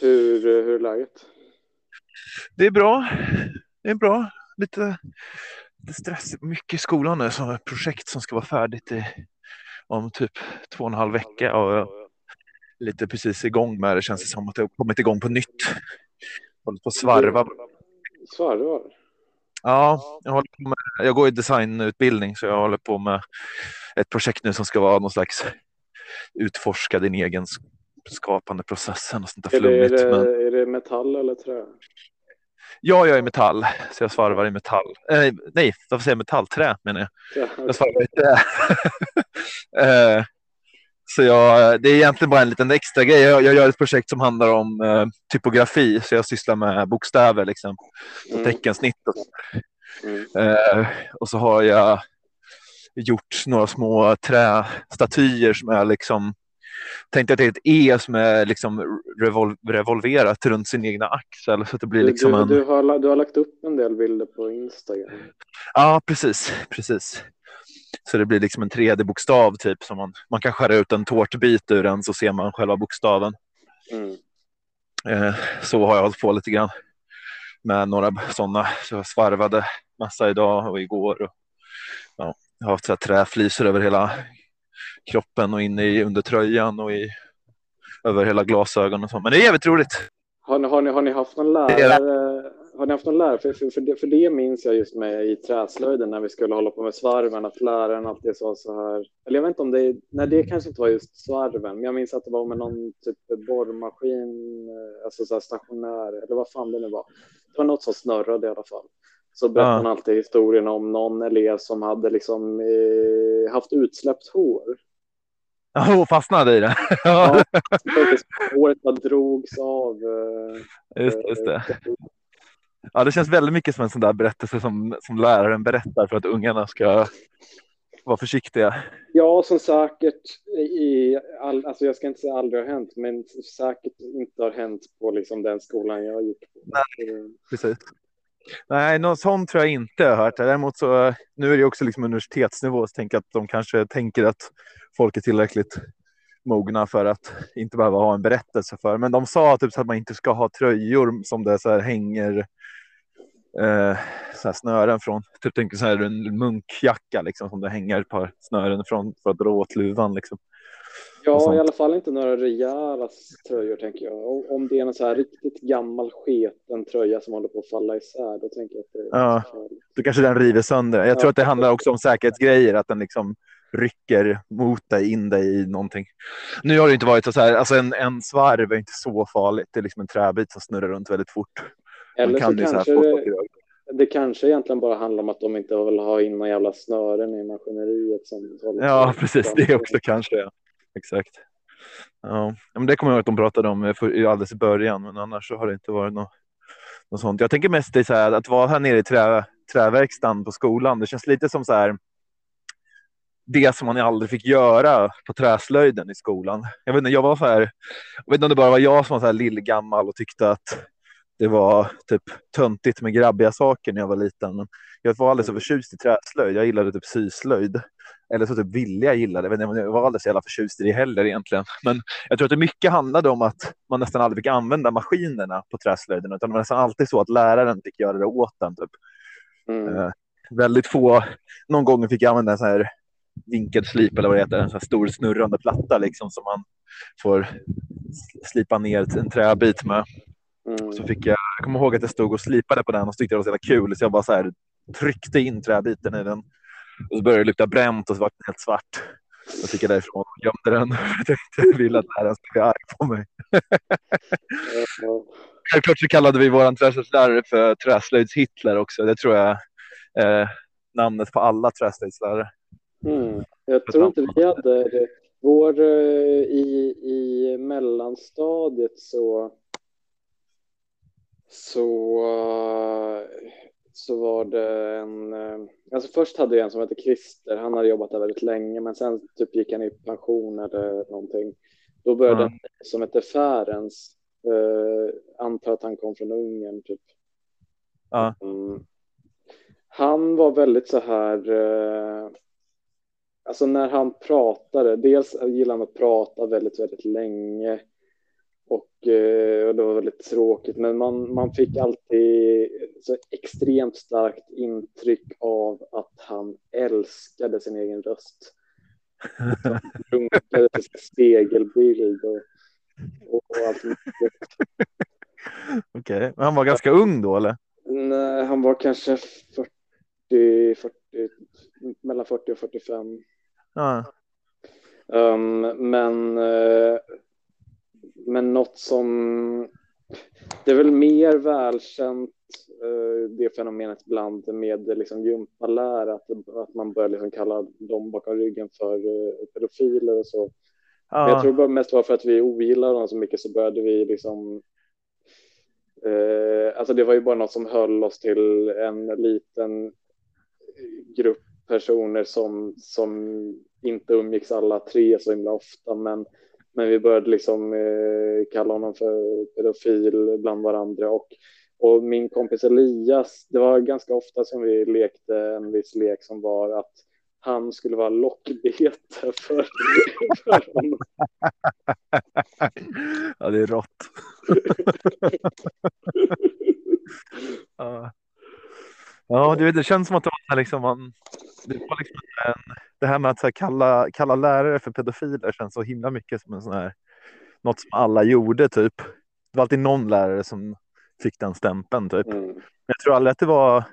Hur, hur är läget? Det är bra. Det är bra. Lite, lite stress. Mycket i skolan nu. Som ett projekt som ska vara färdigt i, om typ två och en halv vecka. Och lite precis igång med det. Känns det som att jag har kommit igång på nytt. Håller på att svarva. Svarvar? Ja, jag, håller på med, jag går i designutbildning så jag håller på med ett projekt nu som ska vara någon slags utforska din egen skapande processen och sånt där Är det, är, flummigt. Men... det, är det metall eller trä? Ja, jag är metall, så jag svarvar i metall. Eh, nej, varför säger jag metall? Trä menar jag. Ja, Jag svarvar i trä. eh, så jag, det är egentligen bara en liten extra grej. Jag, jag gör ett projekt som handlar om eh, typografi, så jag sysslar med bokstäver liksom, och Mm. teckensnitt. Och, Mm. eh, och så har jag gjort några små trästatyer som är liksom Tänkte att det är ett E som är liksom revol revolverat runt sin egna axel så att det blir Du, liksom du, en... du, har, du har lagt upp en del bilder på Instagram. Ja, precis, precis. Så det blir liksom en 3D-bokstav typ som man, man kan skära ut en tårtbit ur den så ser man själva bokstaven. Mm. Eh, så har jag hållit på lite grann med några sådana. Så jag svarvade massa idag och igår. Och, ja, jag har haft så här träflisor över hela kroppen och inne i under tröjan och i, över hela glasögonen och så. Men det är jävligt roligt. Har, ni, har, ni, har ni haft någon lärare? Har ni haft någon lärare? För, för, för, det, för det minns jag just med i träslöjden när vi skulle hålla på med svarven att läraren alltid sa så här. Eller jag vet inte om det, nej det kanske inte var just svarven, men jag minns att det var med någon typ borrmaskin, eh, alltså så här stationär eller vad fan det nu var. Det var något som snurrade i alla fall. Så berättade Ja. han alltid historien om någon elev som hade liksom eh, haft utsläppt hår. Ja, och fastnade i det. Ja. Håret bara drogs av. eh, just, just det. Ja, det känns väldigt mycket som en sån där berättelse som, som läraren berättar för att ungarna ska vara försiktiga. Ja, som säkert i all, alltså jag ska inte säga aldrig har hänt, men säkert inte har hänt på liksom den skolan jag gick på. Eh, Precis. Nej, något sånt tror jag inte jag har hört. Däremot så, nu är det också liksom universitetsnivå, så tänker jag att de kanske tänker att folk är tillräckligt mogna för att inte behöva ha en berättelse för. Men de sa typ så att man inte ska ha tröjor som det så här hänger eh, så här snören från. Typ tänker så här en munkjacka liksom som det hänger ett par snören från för att dra åt luvan liksom. Ja, i alla fall inte några rejäla tröjor tänker jag. Om det är en så här riktigt gammal sketen tröja som håller på att falla isär, då tänker jag att det är Ja. Då kanske den river sönder. Jag tror Ja. att det handlar också om säkerhetsgrejer, att den liksom rycker mot dig, in dig i någonting. Nu har det inte varit så här, alltså en, en svarv är inte så farligt. Det är liksom en träbit som snurrar runt väldigt fort. Eller så kan så kanske få det, det kanske egentligen bara handlar om att de inte vill ha in några jävla snören i maskineriet. Som Ja, precis. Det också kanske. Ja. Exakt. Ja, men det kommer jag ihåg att de pratade om eh, för, alldeles i början, men annars så har det inte varit något, något sånt. Jag tänker mest det så här, att vara här nere i trä, träverkstan på skolan. Det känns lite som så här. Det som man aldrig fick göra på träslöjden i skolan. Jag vet inte, jag var så här. Jag vet inte om det bara var jag som var så här lillgammal och tyckte att det var typ töntigt med grabbiga saker när jag var liten. Men jag var alldeles så förtjust i träslöjd. Jag gillade typ syslöjd. Eller så typ ville jag gilla det. Inte, Jag var aldrig så jävla förtjust i det heller egentligen. Men jag tror att det mycket handlade om att man nästan aldrig fick använda maskinerna på träslöjden. Utan det var nästan alltid så att läraren fick göra det åt en. Typ. Mm. Eh, väldigt få. Någon gång fick jag använda en sån här vinkelslip eller vad det heter. En sån här stor snurrande platta liksom som man får slipa ner en träbit med. Mm. Så fick jag, jag kommer ihåg att jag stod och slipade på den och tyckte det var så jävla kul. Så jag bara så här tryckte in träbiten i den. Och så började det lukta bränt och så var den helt svart. Jag därifrån och gömde den. Jag tänkte ville att läraren skulle bli arg på mig. Självklart så kallade vi vår träslöjdslärare för träslöjds-Hitler också. Det tror jag är namnet på alla träslöjdslärare. Mm. Jag tror inte vi hade det. Vår, eh, i, I mellanstadiet så, så, eh, så var det en... eh, Alltså först hade jag en som hette Christer. Han hade jobbat där väldigt länge, men sen typ gick han i pension eller någonting. Då började Ja. en som hette Färens. Uh, antar att han kom från Ungern, typ. Ja. Mm. Han var väldigt så här... eh, Alltså när han pratade, dels gillade han att prata väldigt, väldigt länge. Och, eh, och det var väldigt tråkigt, men man, man fick alltid så extremt starkt intryck av att han älskade sin egen röst. Runkade till sin spegelbild och, och allt Okej, okay. men han var ganska ung då eller? Nej, han var kanske 40, 40 mellan 40 och 45. Ja. Um, men, uh, men något som det är väl mer välkänt uh, det fenomenet ibland med liksom gympalär att, att man börjar liksom kalla dem bakom ryggen för uh, pedofiler och så. Ja. jag tror bara mest var för att vi ogillar dem så mycket så började vi liksom alltså det var ju bara något som höll oss till en liten grupp personer som, som inte umgicks alla tre så himla ofta, men, men vi började liksom eh, kalla honom för pedofil bland varandra och, och min kompis Elias, det var ganska ofta som vi lekte en viss lek som var att han skulle vara lockbete för, för honom. Ja, det är rått. ja. Ja, du vet, det känns som att det var liksom man, det, var liksom en, det här med att här, kalla, kalla lärare för pedofiler känns så himla mycket som en sån här, något som alla gjorde typ. Det var alltid någon lärare som fick den stämpeln typ. Mm. Men jag tror aldrig att det var,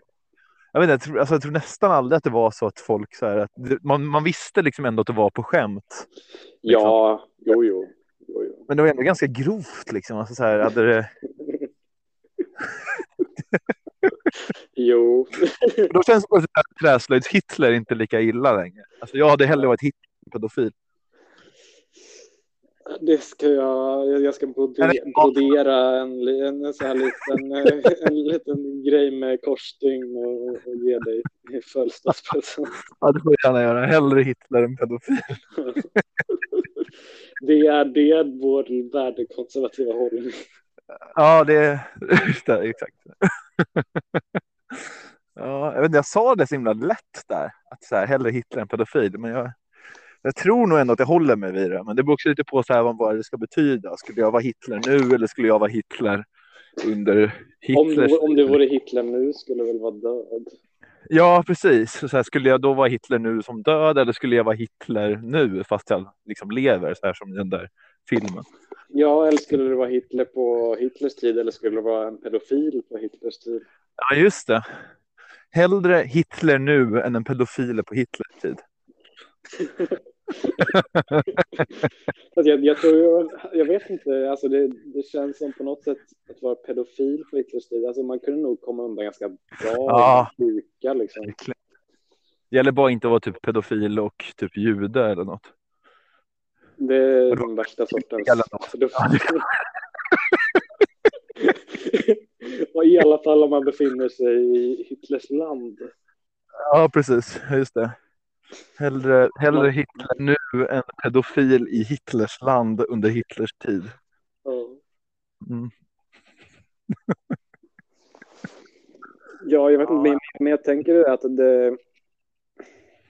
jag, vet inte, jag, tror, alltså, jag tror nästan aldrig att det var så att folk så här, att man, man visste liksom ändå att det var på skämt. Liksom. Ja, jo, jo, jo, jo. Men det var ändå ganska grovt liksom. Alltså, så här, hade det... Jo. Då känns det som att träslöjds-Hitler inte lika illa längre. Alltså jag hade hellre varit Hitler-pedofil. Det ska jag, jag ska brodera en, en, så här liten, en liten grej med korsstygn och, och ge dig i födelsedagspresent. Ja, det får jag gärna göra. Hellre Hitler än pedofil. det är det vår värdekonservativa hållning. Ja, det är exakt. Ja, jag, vet jag sa det så himla lätt där, att så här, hellre Hitler än pedofil, men jag, jag tror nog ändå att jag håller mig vid det. Men det beror också lite på så här, vad det ska betyda. Skulle jag vara Hitler nu eller skulle jag vara Hitler under Hitlers... Om, om du vore Hitler nu skulle du väl vara död? Ja, precis. Så här, skulle jag då vara Hitler nu som död eller skulle jag vara Hitler nu fast jag liksom lever så här som i den där filmen? Ja, eller skulle du vara Hitler på Hitlers tid eller skulle du vara en pedofil på Hitlers tid? Ja, just det. Hellre Hitler nu än en pedofil på Hitlers tid. jag, jag, tror, jag, jag, vet inte, alltså det, det, känns som på något sätt att vara pedofil på Hitlers tid. Alltså man kunde nog komma undan ganska bra ja. sjuka liksom. Det gäller bara inte att vara typ pedofil och typ jude eller något. Det är den värsta sortens pedofil. Och I alla fall om man befinner sig i Hitlers land. Ja, precis. Just det. Hellre, hellre Hitler nu än pedofil i Hitlers land under Hitlers tid. Mm. ja, jag vet inte, men, men jag tänker att det,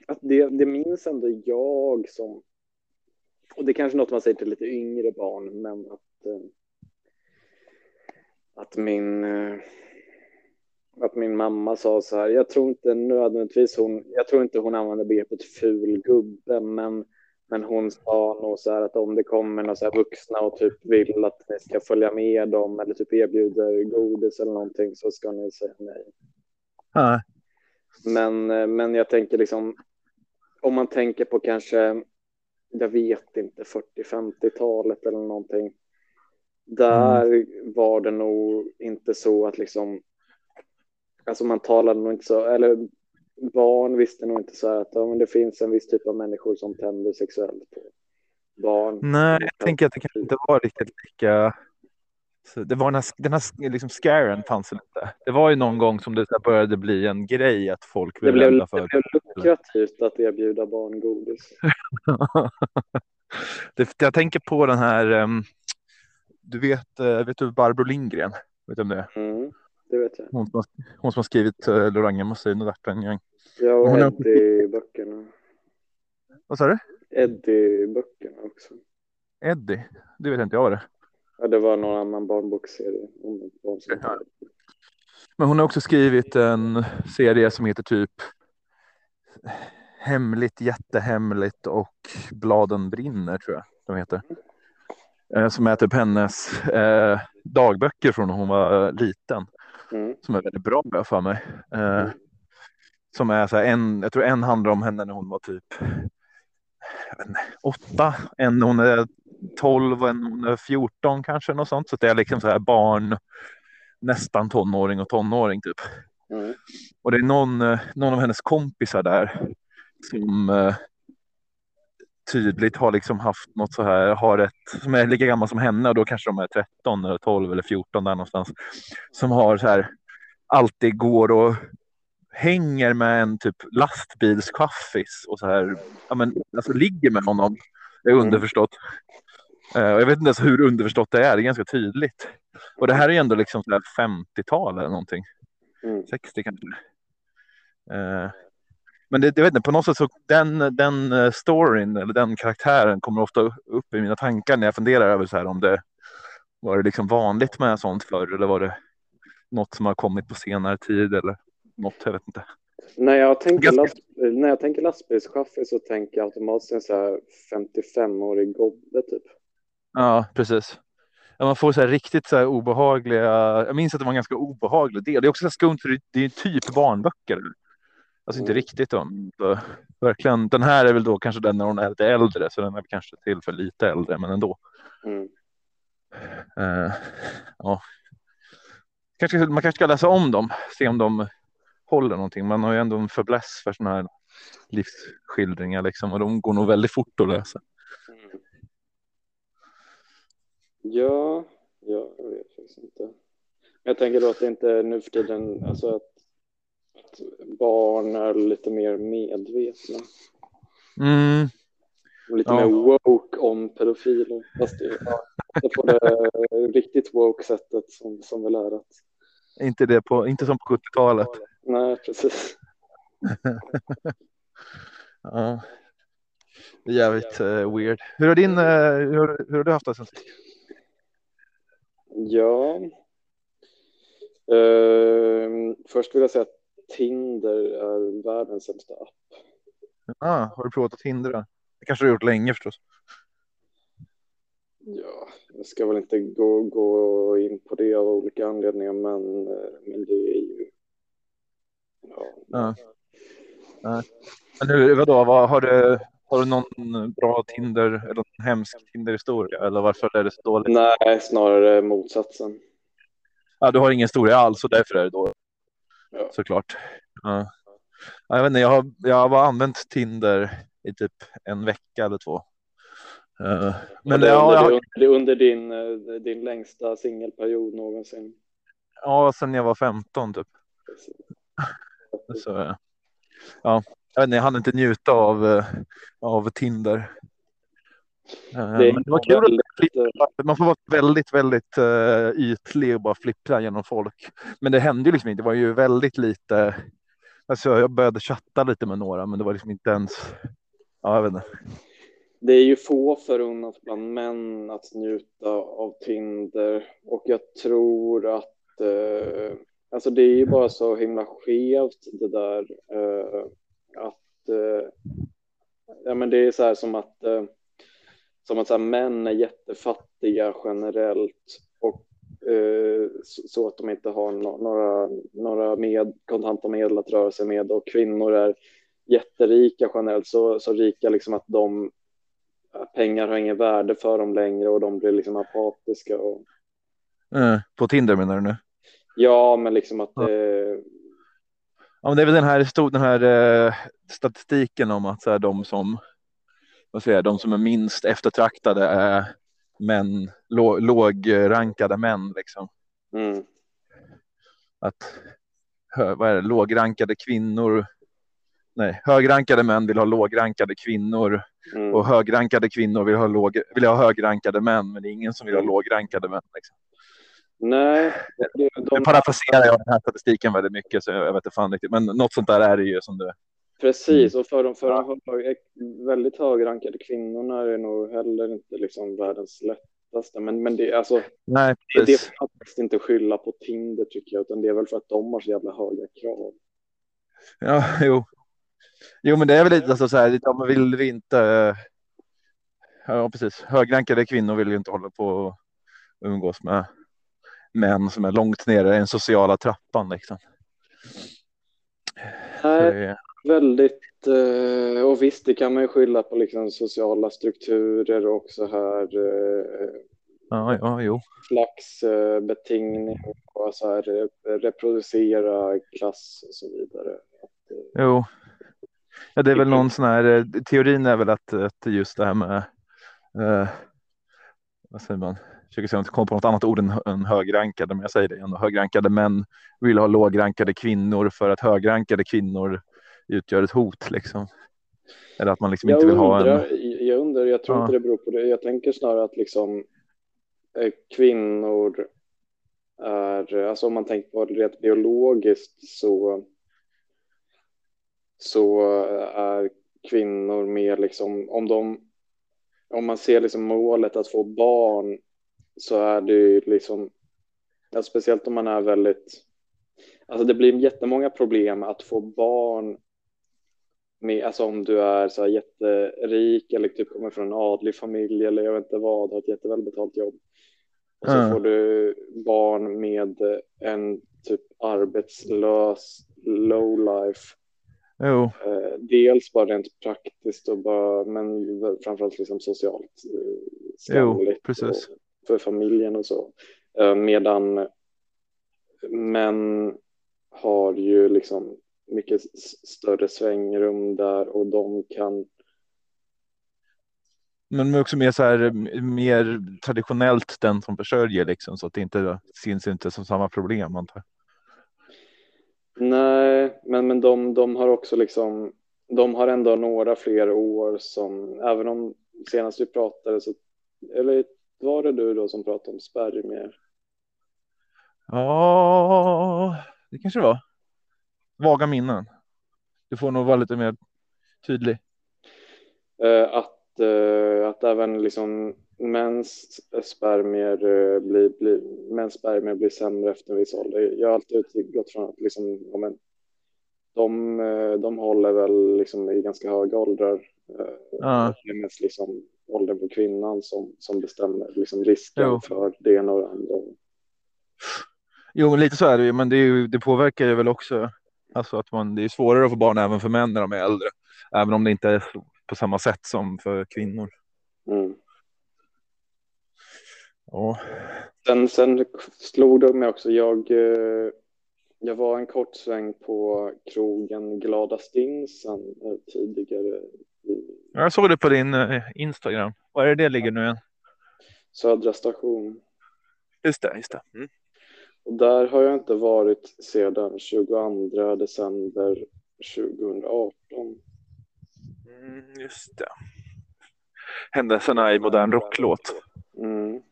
att det, det minns ändå jag som, och det är kanske något man säger till lite yngre barn, men att eh, att min, eh, att min mamma sa så här, jag tror inte nödvändigtvis hon, jag tror inte hon använde begreppet ful gubbe, men, men hon sa nog så här att om det kommer några så vuxna och typ vill att ni ska följa med dem eller typ erbjuder godis eller någonting så ska ni säga nej. Ja. Men, eh, men jag tänker liksom, om man tänker på kanske, jag vet inte, 40-50-talet eller någonting, där mm. var det nog inte så att liksom, alltså man talade nog inte så, eller barn visste nog inte så att ja, men det finns en viss typ av människor som tänder sexuellt på barn. Nej, jag tänker att det kanske inte var riktigt lika så det var den här, den här liksom scaren fanns inte. Det var ju någon gång som det började bli en grej att folk ville det blev, för. Det blev lukrativt att erbjuda barn godis. det, jag tänker på den här um, du vet, eh, vet du Barbro Lindgren? Vet du om det är? Mm, det vet jag. Hon som har, hon som har skrivit uh, Loranga Massin och D'Artagnan. Ja, och hon Eddie-böckerna. Vad sa du? Eddie-böckerna också. Eddie? Det vet inte jag vad det Ja, det var någon annan barnbokserie. Om barn som. Men hon har också skrivit en serie som heter typ Hemligt, jättehemligt och Bladen brinner tror jag de heter. Eh, Som är typ hennes eh, dagböcker från när hon var eh, liten. Mm. Som är väldigt bra jag för mig. Eh, som är så här, en, jag tror en handlar om henne när hon var typ åtta, en när hon är 12 och en när hon är 14 kanske något sånt. Så det är liksom så här barn, nästan tonåring och tonåring typ. Mm. Och det är någon, eh, någon av hennes kompisar där som eh, tydligt har liksom haft något så här, har ett, som är lika gammal som henne och då kanske de är 13 eller 12 eller 14 där någonstans. Som har så här, alltid går och hänger med en typ lastbilschaffis och så här, ja men alltså ligger med honom. Det är underförstått. Eh, jag vet inte ens hur underförstått det är, det är ganska tydligt. Och det här är ju ändå liksom så här 50-tal eller någonting. Mm. 60 kanske. Eh, men det, jag vet inte, på något sätt så den, den eh, storyn eller den karaktären kommer ofta upp i mina tankar när jag funderar över så här om det var det liksom vanligt med sånt förr eller var det något som har kommit på senare tid eller något, jag vet inte. När jag tänker, Ganska- last, när jag tänker lastbilschaufför så tänker jag automatiskt en så här 55-årig gobbe typ. Ja, precis. Man får så riktigt så obehagliga, jag minns att det var en ganska obehaglig del. Det är också så skumt för det, är typ barnböcker. Alltså inte Mm. riktigt så, verkligen. Den här är väl då kanske den när hon är lite äldre, så den är kanske till för lite äldre, men ändå. Mm. Eh, ja. kanske, man kanske ska läsa om dem, se om de håller någonting. Man har ju ändå en fäbless för sådana här livsskildringar liksom, och de går nog väldigt fort att läsa. Mm. Ja, ja, jag vet faktiskt inte. Men jag tänker då att det inte är nu för tiden, alltså att, att barn är lite mer medvetna. Mm, Och Lite Ja. mer woke om pedofiler. Fast det, ja, det på det riktigt woke sättet som, som vi lär att. inte, det på, inte som på 70-talet. Nej, precis. Ja. Det är jävligt eh, weird. Hur har din, eh, hur, hur har du haft det sen sist? Ja. Ehm, först vill jag säga att Tinder är världens sämsta app. Ah, har du provat att hindra? Det kanske du har gjort länge förstås. Ja, jag ska väl inte gå, gå in på det av olika anledningar, men, eh, men det är ju... Ja, Ja. Men hur, vadå, vad, har, du, har du någon bra Tinder eller någon hemsk Tinder-historia? Eller varför är det så dåligt? Nej, snarare motsatsen. Ja, du har ingen historia alls och därför är det dåligt. Ja. Såklart. Ja. Ja, jag, vet inte, jag, har, jag har använt Tinder i typ en vecka eller två. Eh, men det, är under, jag, det, under, din, eh, din längsta singelperiod någonsin. ja, sen jag var 15 typ. Så, eh, ja, jag, vet inte, jag hann inte njuta av, eh, av Tinder. Eh, Det är men det var kul att flippa. Man får vara väldigt, väldigt uh, ytlig och bara flippra genom folk. Men det hände ju liksom inte. Det var ju väldigt lite. Alltså, jag började chatta lite med några, men det var liksom inte ens. Ja, jag vet inte. Det är ju få förunnat bland män att njuta av Tinder och jag tror att eh, alltså det är ju bara så himla skevt det där eh, att eh, ja men det är så här som att eh, som att så här, män är jättefattiga generellt och eh, så, att de inte har några, några med, kontanta medel att röra sig med och kvinnor är jätterika generellt så, så rika liksom att de pengar har ingen värde för dem längre och de blir liksom apatiska. Och... Eh, på Tinder menar du nu? Ja, men liksom att det... Ja, det är väl den här, den här eh, statistiken om att så här, de som vad säger de som är minst eftertraktade är män, lå, lågrankade män liksom. Mm. Att vad är det, lågrankade kvinnor. Nej, högrankade män vill ha lågrankade kvinnor Mm. och högrankade kvinnor vill ha, låg, vill ha högrankade män, men det är ingen som vill ha lågrankade män. Liksom. Nej, det, Nu de, parafraserar jag den här statistiken väldigt mycket, så jag vet inte fan riktigt, men något sånt där är det ju som det. precis. Och för de, för de hög, väldigt högrankade kvinnorna är det nog heller inte liksom världens lätt lättaste. Men, men det, alltså, Nej, det, det är faktiskt inte skylla på Tinder tycker jag, utan det är väl för att de har så jävla höga krav. Ja, jo. Jo, men det är väl lite alltså, så här, de vill vi inte. eh, Ja, precis. Högrankade kvinnor vill ju inte hålla på och umgås med män som är långt nere i den sociala trappan liksom. Nej, det väldigt, eh, och visst, det kan man ju skylla på liksom sociala strukturer och så här eh, Ja, ja, jo. slags eh, betingning och så här reproducera klass och så vidare. Jo. Ja, det är väl någon sån här teorin är väl att, att just det här med. Eh, vad säger man? Försöker se om jag kommer på något annat ord än, än högrankade, men jag säger det ändå. Högrankade män vill ha lågrankade kvinnor för att högrankade kvinnor utgör ett hot liksom. Eller att man liksom Jag inte vill ha undrar, en. jag undrar, jag tror Ja. inte det beror på det. Jag tänker snarare att liksom eh, kvinnor är, alltså om man tänker på det rent biologiskt så så är kvinnor mer liksom, om de om man ser liksom målet att få barn så är det ju liksom, ja, speciellt om man är väldigt, alltså det blir jättemånga problem att få barn med, alltså om du är så här jätterik eller typ kommer från en adlig familj eller jag vet inte vad, har ett jättevälbetalt jobb. Och så Mm. får du barn med en typ arbetslös lowlife. Jo, Eh, dels bara rent praktiskt och bara, men framförallt liksom socialt eh, skamligt precis. och för familjen och så. Eh, medan män har ju liksom mycket större svängrum där och de kan men också mer så här mer traditionellt den som försörjer liksom så att det inte syns inte som samma problem antar. Nej, men, men de, de har också liksom, de har ändå några fler år som, även om senast vi pratade så, eller var det du då som pratade om spermier? Ja, det kanske det var. Vaga minnen. Du får nog vara lite mer tydlig. Eh, att, eh, att även liksom mäns spermier eh, blir, blir, mäns spermier blir sämre efter en viss ålder. Jag har alltid utgått från att liksom, ja, men, de, de håller väl liksom i ganska höga åldrar. Ja. Det är mest liksom åldern på kvinnan som, som bestämmer liksom risken Jo. för det ena och det andra. Jo, men lite så är det ju, men det, ju, det påverkar ju väl också. Alltså att man, det är svårare att få barn även för män när de är äldre. Även om det inte är på samma sätt som för kvinnor. Mm. Ja, Sen, sen slog det mig också, jag, eh, jag var en kort sväng på krogen Glada Stinsen eh, tidigare jag såg det på din eh, Instagram. Var är det det ligger nu igen? Södra station. Just det, just det. Mm. Och där har jag inte varit sedan 22 december 2018. Mm, just det. Händelserna i modern rocklåt. Mm.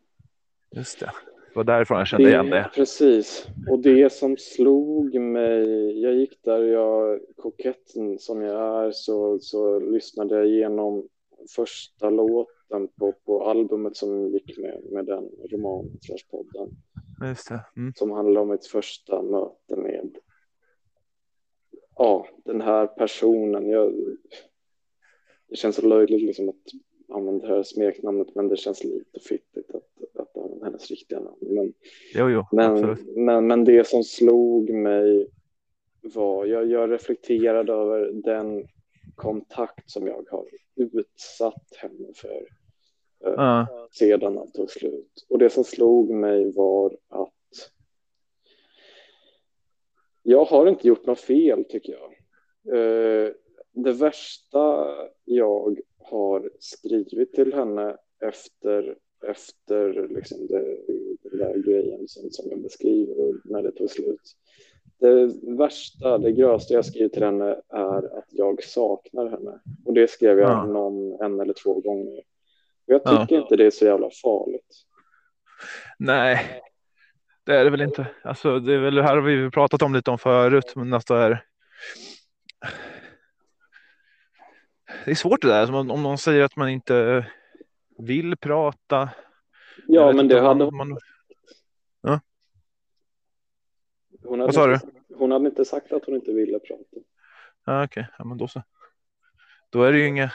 Just det. Det var därifrån jag kände igen det. Precis. Och det som slog mig, jag gick där, jag koketten som jag är, så, så lyssnade jag igenom första låten på, på albumet som gick med, med den romanen, slash podden, Just det. Mm. som handlar om mitt första möte med ja, den här personen. Jag, det känns så löjligt liksom att använda det här smeknamnet, men det känns lite fittigt att, att använda hennes riktiga namn. Men, Jo, jo, men, men, men det som slog mig var, jag, jag reflekterade över den kontakt som jag har utsatt henne för Ja, sedan allt tog slut. Och det som slog mig var att jag har inte gjort något fel tycker jag. Eh, Det värsta jag har skrivit till henne efter, efter liksom det, den där grejen som, som jag beskriver och när det tog slut. Det värsta, det grövsta jag skrivit till henne är att jag saknar henne. Och det skrev jag Ja. någon en eller två gånger. Och jag Ja. tycker inte det är så jävla farligt. nej, det är det väl inte. Alltså, det är väl det här har vi pratat om lite om förut, men alltså är. Det är svårt det där, om, om någon säger att man inte vill prata. Ja, men det hade hon. man... Hon Vad sa hade, inte, hon hade inte sagt att hon inte ville prata. Ja, Okej, ja, men då så. Då är det ju inga,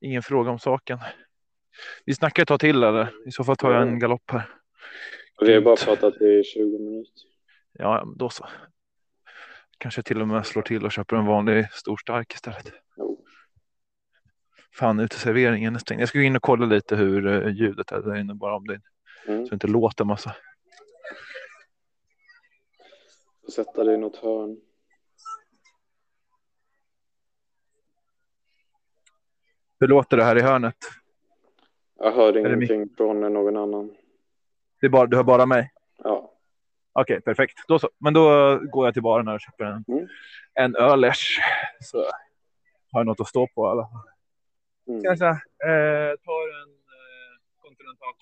ingen fråga om saken. Vi snackar ett tag till eller? I så fall tar jag en galopp här. Vi har bara pratat i 20 minuter. Ja, ja, då så. Kanske till och med slår till och köper en vanlig stor stark istället. Fan, uteserveringen är stängd. Jag ska gå in och kolla lite hur eh, ljudet är där inne bara om det Mm. så det inte låter massa. Sätta dig i något hörn. Hur låter det här i hörnet? Jag hör ingenting från någon annan. Det är bara, du hör bara mig? Ja. Okej, perfekt. Då så. Men då går jag till baren här och köper en, Mm. en ölers. Så har jag något att stå på i alla fall. Mm. Ska jag säga, eh, tar en eh, kontinental.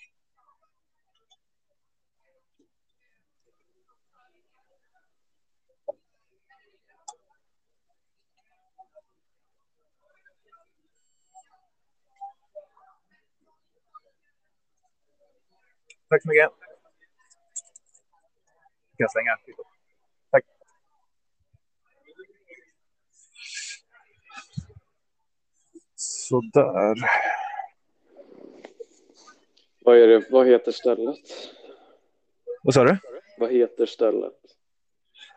Tack så mycket. Kan jag slänga? Tack. Sådär. Vad, är det, vad heter stället? Vad sa du? Vad heter stället?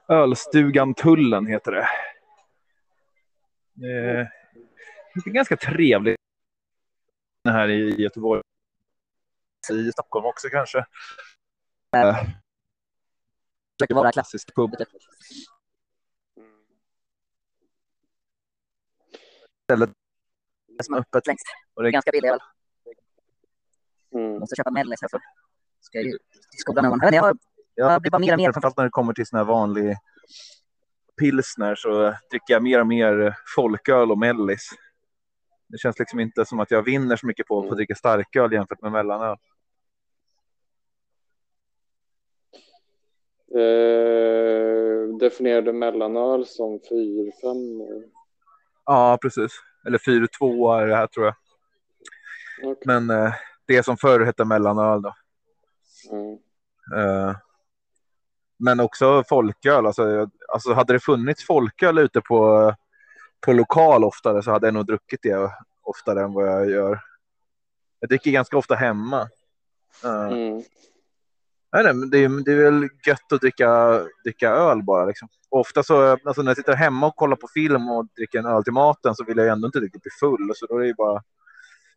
Ölstugan Tullen heter det. Eh, det är ganska trevligt. Här i Göteborg. I Stockholm också kanske. Eh, försöker vara klassisk pub. Stället som är öppet längst. Och det är ganska billig öl. Mm. måste köpa Mellis här för ska ju till skolan någon. Jag, vet jag, har, jag blir bara mer och mer Framförallt när det kommer till sån här vanlig pilsner så dricker jag mer och mer folköl och mellis. Det känns liksom inte som att jag vinner så mycket på att få dricka starköl jämfört med mellanöl. Eh, definierade mellanöl som 4-5 år. Ja, precis. Eller 4-2 är det här tror jag. Okej. Men eh, det som förr hette mellanöl då. Mm. Eh, men också folköl. Alltså, alltså hade det funnits folköl ute på, på lokal oftare så hade jag nog druckit det oftare än vad jag gör. Jag dricker ganska ofta hemma. Eh, Mm. Nej, nej, men det, är, det är väl gött att dricka, dricka öl bara. Liksom. Ofta så, alltså när jag sitter hemma och kollar på film och dricker en öl till maten så vill jag ändå inte riktigt bli full. Så då är det ju bara,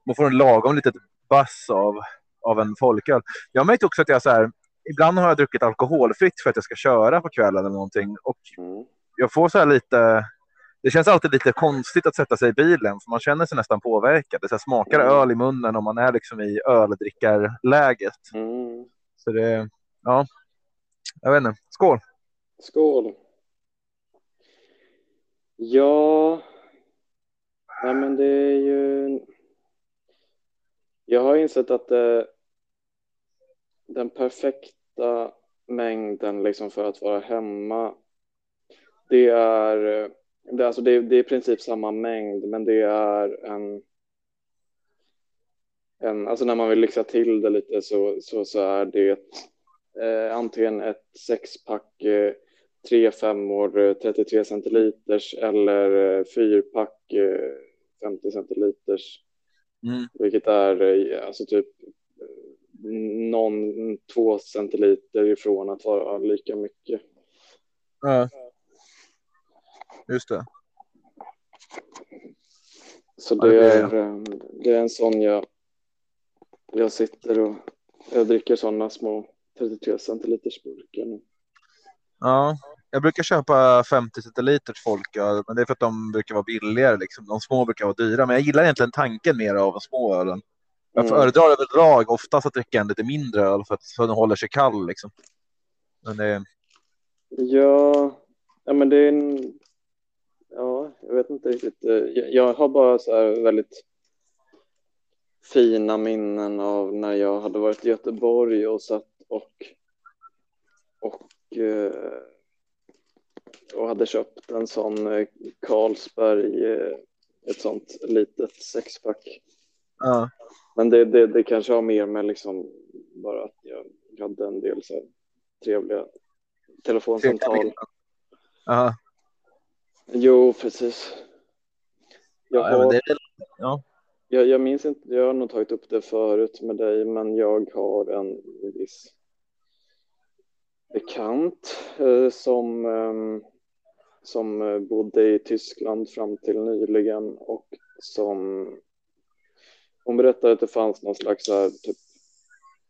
man får en lagom litet bass av, av en folköl. Jag märkte också att jag så här, ibland har jag druckit alkoholfritt för att jag ska köra på kvällen eller någonting. Och Mm. jag får så här lite, det känns alltid lite konstigt att sätta sig i bilen för man känner sig nästan påverkad. Det så här, smakar Mm. öl i munnen om man är liksom i öldrickarläget. Mm. Så det, ja, jag vet inte. Skål! Skål. Ja, nej men det är ju. Jag har insett att det, den perfekta mängden liksom för att vara hemma. Det är, eh, det, är alltså det, det är i princip samma mängd, men det är en. En, alltså när man vill lyxa till det lite så, så, så är det eh, antingen ett sexpack eh, tre femmor eh, 33 centiliters eller eh, fyrpack eh, 50 centiliters, Mm. vilket är eh, alltså typ eh, någon två centiliter ifrån att vara lika mycket. Ja. Just det. Så Ja, det det är, eh, det är en sån jag, jag sitter och jag dricker sådana små 33 centiliters burkar nu. Ja, jag brukar köpa 50 centiliters folköl, men det är för att de brukar vara billigare. Liksom. De små brukar vara dyra, men jag gillar egentligen tanken mer av de små ölen. Jag Mm. föredrar överlag oftast att dricka en lite mindre öl för att så den håller sig kall. Liksom. Men det, Ja, ja men det är en... Ja, jag vet inte riktigt. Jag, jag har bara så här väldigt fina minnen av när jag hade varit i Göteborg och satt och och, eh, och hade köpt en sån eh, Carlsberg, eh, ett sånt litet sexpack. ja, Men det, det, det kanske har mer med liksom bara att jag hade en del så här trevliga telefonsamtal. Ja. Jo, precis. Jag, Ja, har, det är, ja. jag, jag minns inte, jag har nog tagit upp det förut med dig, men jag har en viss bekant eh, som, eh, som eh, bodde i Tyskland fram till nyligen och som hon berättade att det fanns någon slags här, typ,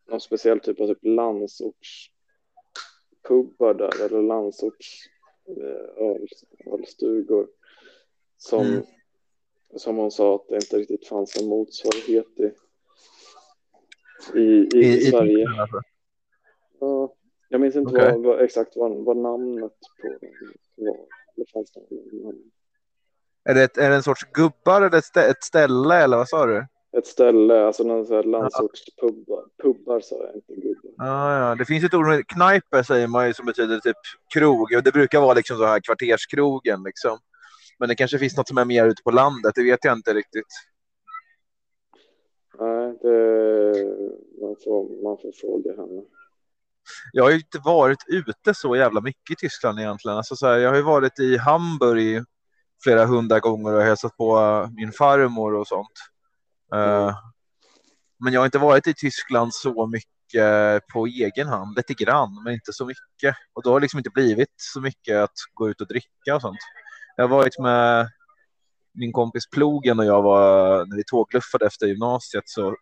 någon speciell typ av typ landsortspubbar där eller landsorts eh, öl, ölstugor som, Mm. som hon sa att det inte riktigt fanns en motsvarighet i, i, i, I, i Sverige. alltså. Ja, jag minns inte Okej. vad, vad, exakt vad, vad namnet på var. Det fanns. Är, det ett, är det en sorts gubbar eller ett, stä, ett ställe eller vad sa du? Ett ställe, alltså någon sån här landsortspubbar. Pubbar sa jag, inte gubbar. Ja, ja. Det finns ett ord, kneipe säger man ju som betyder typ krog. Och det brukar vara liksom så här kvarterskrogen liksom. Men det kanske finns något som är mer ute på landet, det vet jag inte riktigt. Nej, det, man, får, man får fråga henne. Jag har ju inte varit ute så jävla mycket i Tyskland egentligen. Alltså så här, jag har ju varit i Hamburg flera hundra gånger och hälsat på äh, min farmor och sånt. Eh, men jag har inte varit i Tyskland så mycket på egen hand, lite grann, men inte så mycket. Och då har det liksom inte blivit så mycket att gå ut och dricka och sånt. Jag har varit med min kompis Plogen och jag var, när vi tågluffade efter gymnasiet så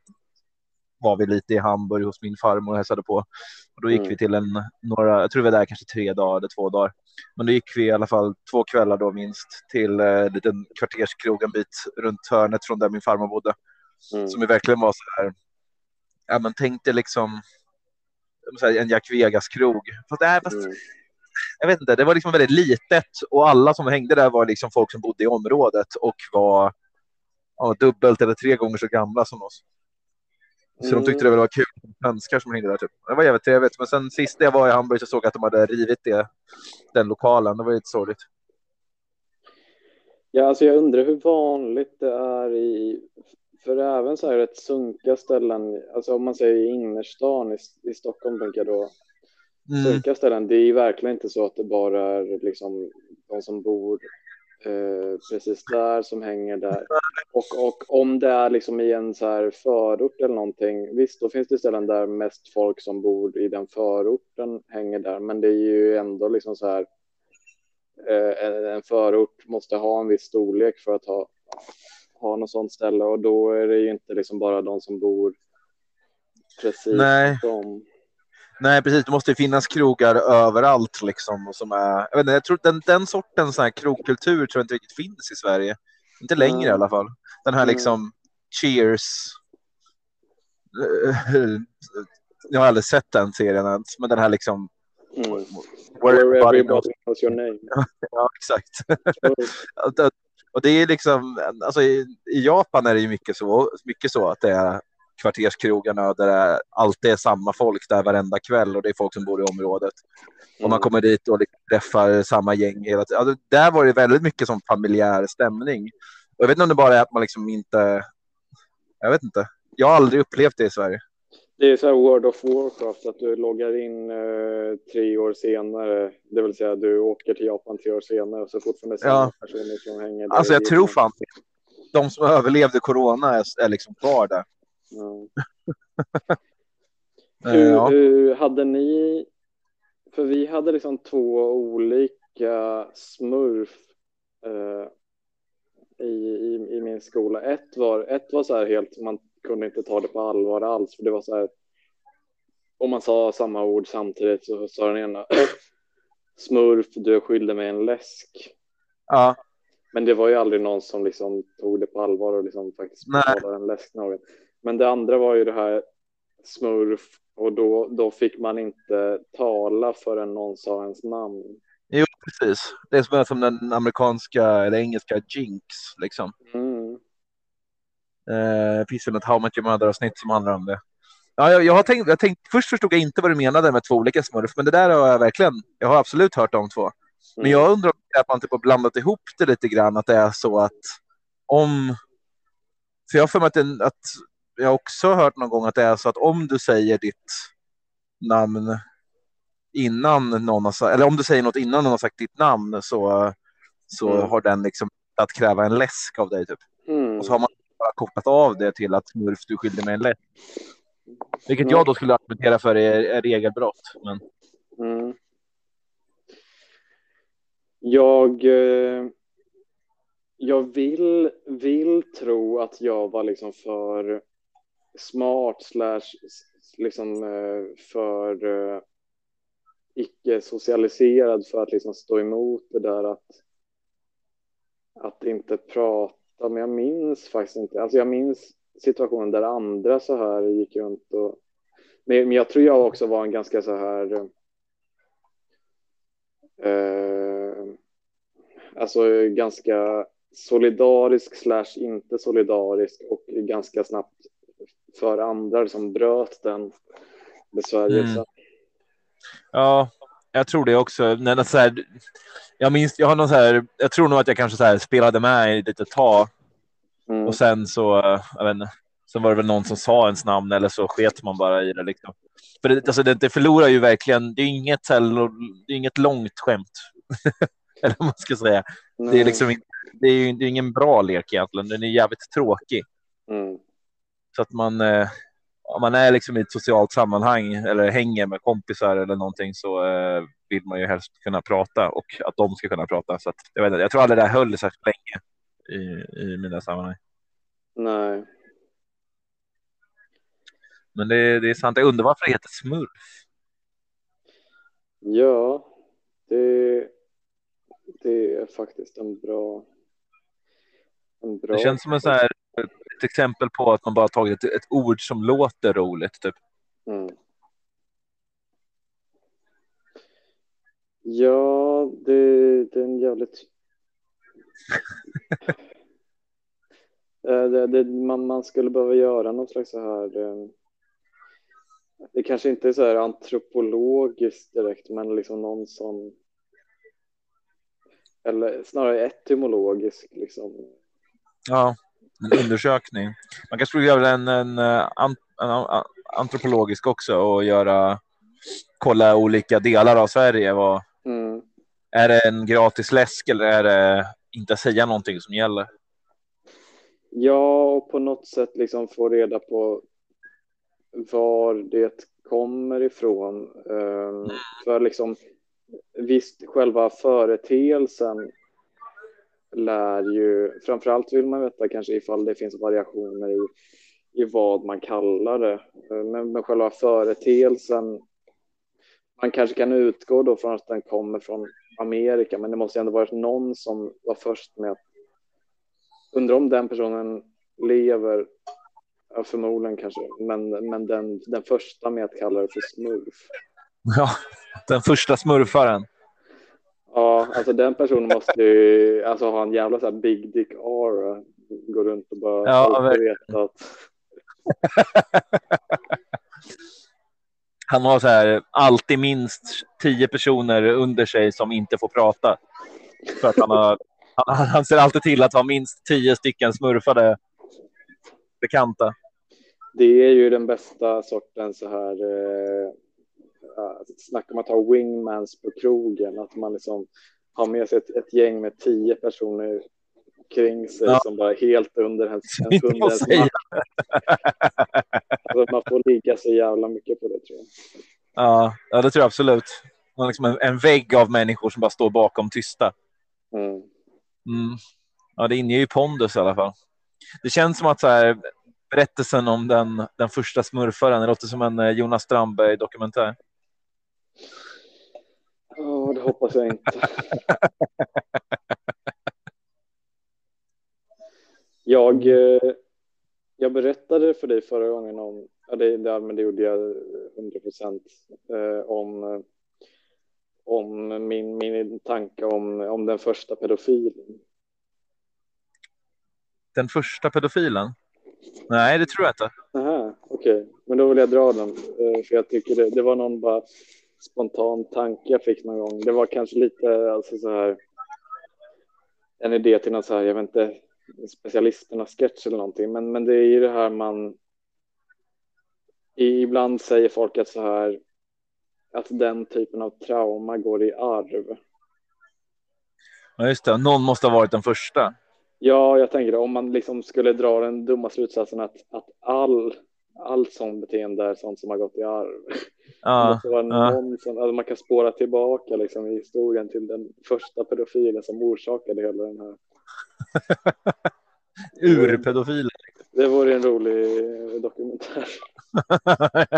var vi lite i Hamburg hos min farmor och hälsade på. Och då gick Mm. vi till en, några, jag tror vi var där kanske tre dagar eller två dagar. Men då gick vi i alla fall två kvällar då minst till eh, en liten kvarterskrog en bit runt hörnet från där min farmor bodde. Mm. Som ju verkligen var så här, ja men tänk dig liksom här, en Jack Vegas-krog. Fast, äh, fast Mm. jag vet inte, det var liksom väldigt litet och alla som hängde där var liksom folk som bodde i området och var ja, dubbelt eller tre gånger så gamla som oss. Så de tyckte det Mm. var kul svenskar som hängde där. Typ. Det var jävligt trevligt. Men sen sist jag var i Hamburg så såg jag att de hade rivit det, den lokalen. Det var lite sorgligt. Ja, alltså jag undrar hur vanligt det är i, för även så här rätt sunkiga ställen, alltså om man säger i innerstan i, i Stockholm tänker jag då, Mm. sunkiga ställen, det är ju verkligen inte så att det bara är liksom de som bor eh, precis där som hänger där. Och, och om det är liksom i en så här förort eller någonting, visst då finns det ställen där mest folk som bor i den förorten hänger där, men det är ju ändå liksom så här eh, en- förort måste ha en viss storlek för att ha, ha något sånt ställe och då är det ju inte liksom bara de som bor precis Nej. som. Nej, precis. Det måste ju finnas krogar överallt liksom. Som är, jag, inte, jag tror den, den sortens här krogkultur tror jag inte riktigt finns i Sverige. Inte längre Mm. i alla fall. Den här Mm. liksom cheers. Jag har aldrig sett den serien ens, men den här liksom. Mm. Where everybody knows. everybody knows your name. Ja, exakt. Och det- Och det är liksom, alltså i, i Japan är det ju mycket så, mycket så att det är kvarterskrogarna där det alltid är samma folk där varenda kväll och det är folk som bor i området. Och man Mm. kommer dit och liksom träffar samma gäng hela tiden. Alltså, där var det väldigt mycket som familjär stämning. Och jag vet inte om det bara är att man liksom inte, jag vet inte. Jag har aldrig upplevt det i Sverige. Det är så här World of Warcraft, att du loggar in eh, tre år senare, det vill säga du åker till Japan tre år senare och så fortfarande samma Ja. personer som hänger där. Alltså jag tror fan de som överlevde corona är, är liksom kvar där. Eh, Hur, ja. hur hade ni, för vi hade liksom två olika smurf eh, i, i, i min skola. Ett var, ett var så här helt, man kunde inte ta det på allvar alls, för det var så här, om man sa samma ord samtidigt så sa den ena smurf, du är skyldig mig en läsk. ja. Men det var ju aldrig någon som liksom tog det på allvar och liksom faktiskt betalade en läsk någon. Men det andra var ju det här smurf och då, då fick man inte tala förrän någon sa ens namn. Jo, precis. Det är som, den amerikanska eller engelska jinx liksom. Mm. Eh, det finns väl något How Much Your Mother avsnitt som handlar om det. Ja, jag, jag har tänkt, jag tänkt, först förstod jag inte vad du menade med två olika smurf, men det där har jag verkligen, jag har absolut hört de två. Men Mm. jag undrar om att man typ har blandat ihop det lite grann, att det är så att om... För jag har för mig att, den, att jag har också hört någon gång att det är så att om du säger ditt namn innan någon har sagt, eller om du säger något innan någon har sagt ditt namn så, så Mm. har den liksom att kräva en läsk av dig typ. Mm. Och så har man bara kopplat av det till att smurf du skyldig mig en läsk. Vilket Ja. jag då skulle argumentera för är, är regelbrott. Men Mm. Jag, eh, jag vill, vill tro att jag var liksom för smart slash liksom eh, för eh, icke-socialiserad för att liksom stå emot det där att, att inte prata. Men jag minns faktiskt inte. Alltså jag minns situationen där andra så här gick runt och men men jag tror jag också var en ganska så här eh, alltså ganska solidarisk slash inte solidarisk och ganska snabbt för andra som bröt den besvärjelsen. Mm. ja, jag tror det också. När så här, jag minns, jag har någon så här, jag tror nog att jag kanske så spelade med i ett litet tag Mm. och sen så, jag vet inte, sen var det väl någon som sa ens namn eller så sket man bara i det liksom. För det, alltså det, det förlorar ju verkligen, det är inget, här, det är inget långt skämt. eller vad man ska säga. Det är liksom det är det är ingen bra lek egentligen, den är jävligt tråkig. Mm. Så att man, eh, om man är liksom i ett socialt sammanhang eller hänger med kompisar eller någonting så eh, vill man ju helst kunna prata och att de ska kunna prata. Så att, jag, vet inte, jag tror aldrig det här höll särskilt länge i, i mina sammanhang. Nej. Men det, det är sant. Jag undrar varför det heter smurf. Ja, det, det är faktiskt en bra... En bra Det känns som en så här, ett exempel på att man bara tagit ett, ett ord som låter roligt. Typ. Mm. Ja, det, det är en jävligt... Eh, det, det, man, man skulle behöva göra något slags så här... eh, Det kanske inte är så här antropologiskt direkt, men liksom någon som... Eller snarare etymologisk, liksom. Ja, en undersökning. Man kanske skulle göra en, en, eh, an, en a- antropologisk också och göra kolla olika delar av Sverige. Vad, Mm. är det en gratis läsk eller är det inte säga någonting som gäller? Ja, och på något sätt liksom få reda på var det kommer ifrån. Ehm, För liksom visst, själva företeelsen lär ju, framförallt vill man veta kanske ifall det finns variationer i, i vad man kallar det. Men, men själva företeelsen, man kanske kan utgå då från att den kommer från Amerika, men det måste ju ändå varit någon som var först med att Undrar om den personen lever, ja, förmodligen kanske, men, men den, den första med att kalla det för smurf. Ja, den första smurfaren. Ja, alltså den personen måste ju alltså, ha en jävla så här big dick aura. Gå runt och bara Ja, veta att Han har så här alltid minst tio personer under sig som inte får prata. För att han, har, han, han ser alltid till att ha minst tio stycken smurfade bekanta. det är ju den bästa sorten så här. Eh, ja, snacka om att ha wingmans på krogen, att man liksom har med sig ett, ett gäng med tio personer kring sig Ja. som bara helt under ens, ens, under. Alltså, man får ligga så jävla mycket på det tror jag. Ja, ja, det tror jag absolut. Man liksom en, en vägg av människor som bara står bakom tysta. Mm. Mm. Ja, det inger ju pondus i alla fall. Det känns som att så här, berättelsen om den, den första smurfaren, det låter som en eh, Jonas Strandberg-dokumentär. Ja, det hoppas jag inte. Jag, eh, jag berättade för dig förra gången om, ja, det, det, men det gjorde jag 100 procent, eh, om, om min, min tanke om, om den första pedofilen. Den första pedofilen? Nej, det tror jag inte. Okej, men då vill jag dra den, eh, för jag tycker det, det var någon bara spontan tanke jag fick någon gång. Det var kanske lite alltså så här en idé till någon så här, jag vet inte, specialisterna sketch eller någonting, men, men det är ju det här man ibland säger folk att så här att den typen av trauma går i arv. Ja, just det. Någon måste ha varit den första. Ja, jag tänker om man liksom skulle dra den dumma slutsatsen att, att all, allt sånt beteende är sånt som har gått i arv. Ja. någon som, alltså man kan spåra tillbaka liksom, i historien till den första pedofilen som orsakade hela den här. Urpedofiler. Det vore en rolig dokumentär.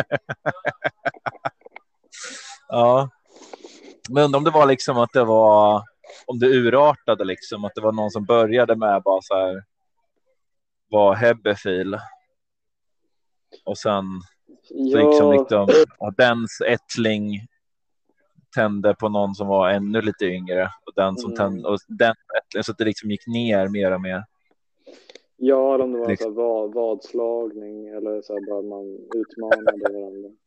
ja. Men undrar om det var liksom att det var om det urartade liksom att det var någon som började med bara så här. Var hebefil. Och sen så liksom, liksom att dens ättling tände på någon som var ännu lite yngre och den som Mm. tände och den ättlingen så att det liksom gick ner mer och mer. Ja, eller om det var Liksom. så vad, vadslagning eller så här bara man utmanade varandra.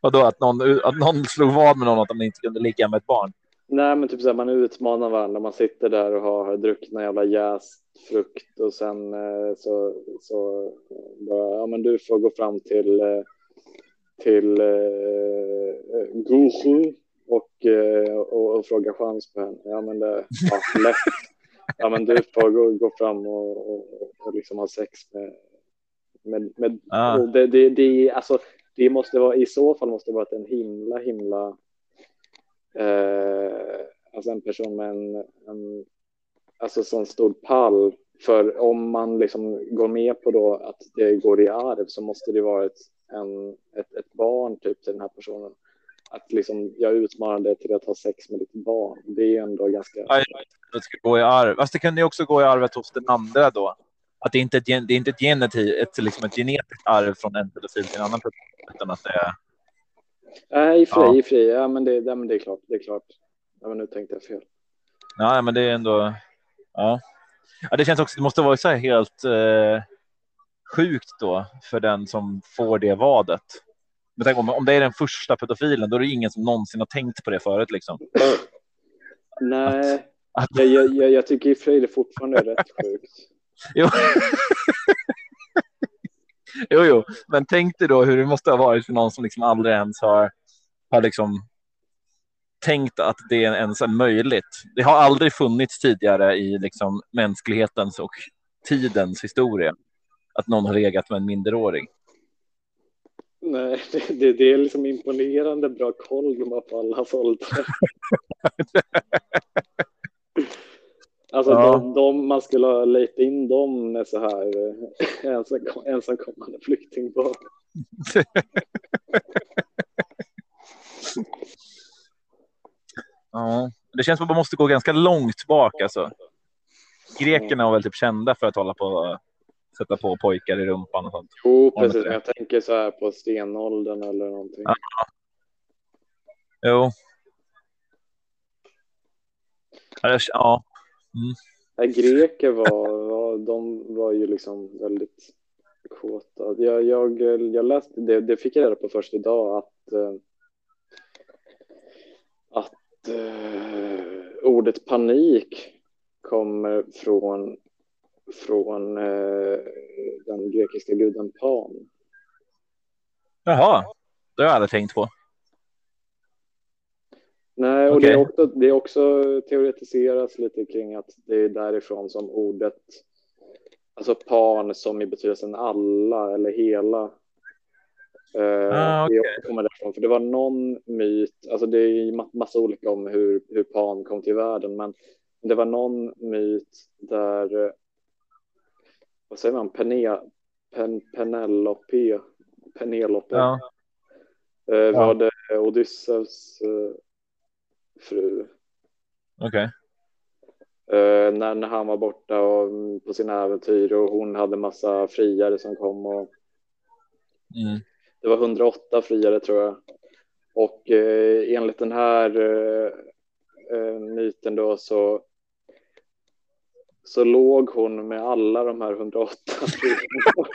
Och då att någon, att någon slog vad med någon att de inte kunde ligga med ett barn. Nej, men typ så här, man utmanar varandra. Man sitter där och har, druckit någon jävla jäst frukt och sen eh, så, så bara, ja men du får gå fram till eh, till eh, Guru och, eh, och, och fråga chans på henne. Ja men det, ja, lätt. Ja men du får gå, gå fram och, och, och liksom ha sex med, med, med Ah. det, det, det, alltså, det måste vara, i så fall måste det vara en himla, himla, eh, alltså en person med en, en alltså sån stor pall. För om man liksom går med på då att det går i arv så måste det vara ett, en, ett, ett barn typ till den här personen. Att liksom jag utmanade till att ha sex med ditt barn. Det är ändå ganska. Ja, Det ska gå i arv. Fast det kunde ju också gå i arvet hos den andra då. Att det inte är ett, det är inte ett, genetiv, ett, liksom ett genetiskt arv från en pedofil till en annan pedofil. Utan att det är... Nej, i och för Ja. för. Ja, men det, ja, men det är klart. Det är klart. Ja, men nu tänkte jag fel. Ja, men det är ändå... Ja. ja det känns också... Det måste vara så här helt eh, sjukt då för den som får det vadet. Men tänk om, om det är den första pedofilen, då är det ingen som någonsin har tänkt på det förut. Liksom. Nej, Att- jag, jag, jag, jag tycker i och för sig det fortfarande är rätt sjukt. Jo. jo, jo, men tänk dig då hur det måste ha varit för någon som liksom aldrig ens har, har liksom tänkt att det ens är möjligt. Det har aldrig funnits tidigare i liksom mänsklighetens och tidens historia att någon har legat med en minderårig. Nej, det, det, det är liksom imponerande bra koll de har på allas åldrar. Alltså Ja. de, de, man skulle ha lejt in dem med så här eh, ensam, ensamkommande flyktingbarn. Ja, det känns som att man måste gå ganska långt bak. Alltså. Grekerna var väl typ kända för att hålla på sätta på pojkar i rumpan och sånt. Jo, precis. jag tänker så här på stenåldern eller någonting. Ja. Jo. Ja, Ja, Nej, greker var, var, de var ju liksom väldigt kåta. Jag, jag, jag läste, det, det fick jag reda på först idag att, eh, att eh, ordet panik kommer från, från eh, den grekiska guden Pan. Jaha, det har jag aldrig tänkt på. Nej, och det, är också, det är också teoretiseras lite kring att det är därifrån som ordet, alltså pan som i betydelsen alla eller hela. Eh, Ah, Det okej. också kommer därifrån, för det var någon myt, alltså det är massa olika om hur, hur pan kom till världen, men det var någon myt där, vad säger man, Pene, Pen, Penelope, Penelope Ja. eh, var det Odysseus eh, fru. Okej. Eh, när, när han var borta och, mm, på sina äventyr och hon hade massa friare som kom och Mm. det var 108 friare tror jag. Och eh, enligt den här eh, myten då så så låg hon med alla de här 108 friarna.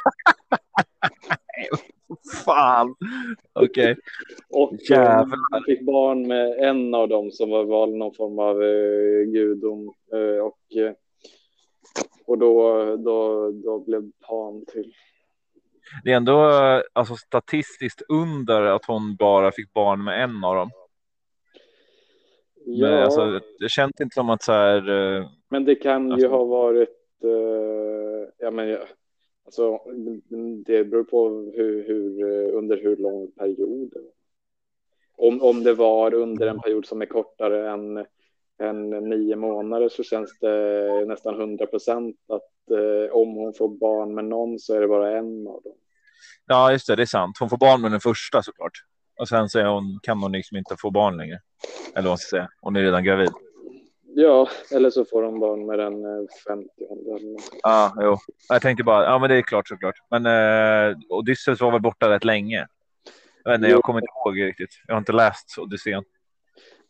Fan. Okej. och Jävlar. eh, fick barn med en av dem som var, var någon form av eh, gudom. Eh, och eh, och då, då, då blev Pan till. Det är ändå alltså, statistiskt under att hon bara fick barn med en av dem. Ja, Men, alltså, det känns inte som att så här. eh, men det kan ju alltså- ha varit, eh, ja men ja, alltså det beror på hur, hur, eh, under hur lång period. Om, om det var under en period som är kortare än, än nio månader så känns det nästan hundra procent att eh, om hon får barn med någon så är det bara en av dem. Ja, just det, det är sant. Hon får barn med den första såklart. Och sen så är hon, kan hon liksom inte få barn längre. Eller vad man ska säga. Hon är redan gravid. Ja, eller så får de barn med den eh, 50 eller något. Ja, jo. Jag tänkte bara, ja men det är klart såklart. Men eh, Odysseus var väl borta rätt länge. Jag, vet inte, jag kommer inte ihåg riktigt. Jag har inte läst Odysseen.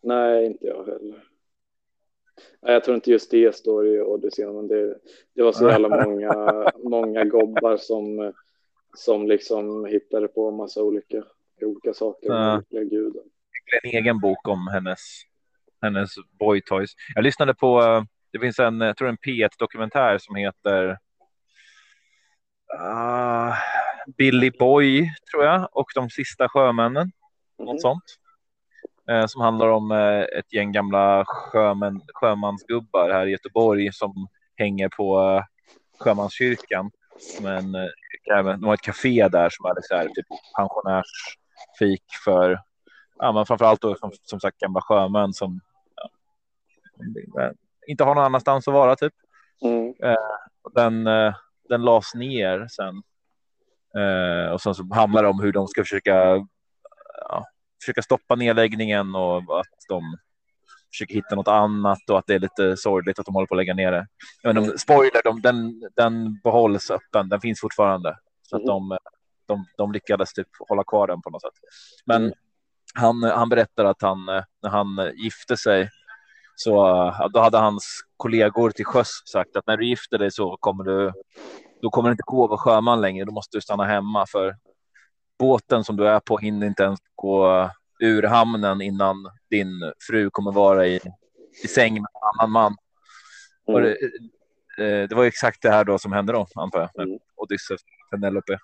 Nej, inte jag heller. Nej, jag tror inte just det står i Odysseen, men det, det var så jävla många, många gobbar som, som liksom hittade på massa olika, olika saker Ja. olika gudar. en egen bok om hennes, hennes boy toys. Jag lyssnade på, eh, det finns en, jag tror en P1 dokumentär som heter ah, Billy Boy tror jag och de sista sjömännen. Mhm. Något sånt. Eh, som handlar om eh, ett gäng gamla sjömän, sjömansgubbar här i Göteborg som hänger på eh, Sjömanskyrkan. Men eh, de har ett café där som är så här, typ pensionärsfik för ja, men framförallt då som, som sagt gamla sjömän som inte har någon annanstans att vara typ. Mm. Och Den, eh, den lades ner sen. Eh, och sen så handlar det om hur de ska försöka, ja, försöka stoppa nedläggningen och att de försöker hitta något annat och att det är lite sorgligt att de håller på att lägga ner det. Men de, spoiler, de, den, den behålls öppen, den finns fortfarande. Så att de, de, de lyckades typ hålla kvar den på något sätt. Men Mm. han, han berättar att han, eh, när han eh, gifte sig så då hade hans kollegor till sjöss sagt att när du gifter dig så kommer du, då kommer det inte gå att vara sjöman längre. Då måste du stanna hemma för båten som du är på hinner inte ens gå ur hamnen innan din fru kommer vara i, i säng med en annan man. Och Mm. det, eh, det var exakt det här då som hände då, antar jag, med Mm. Odysseus och Penelope.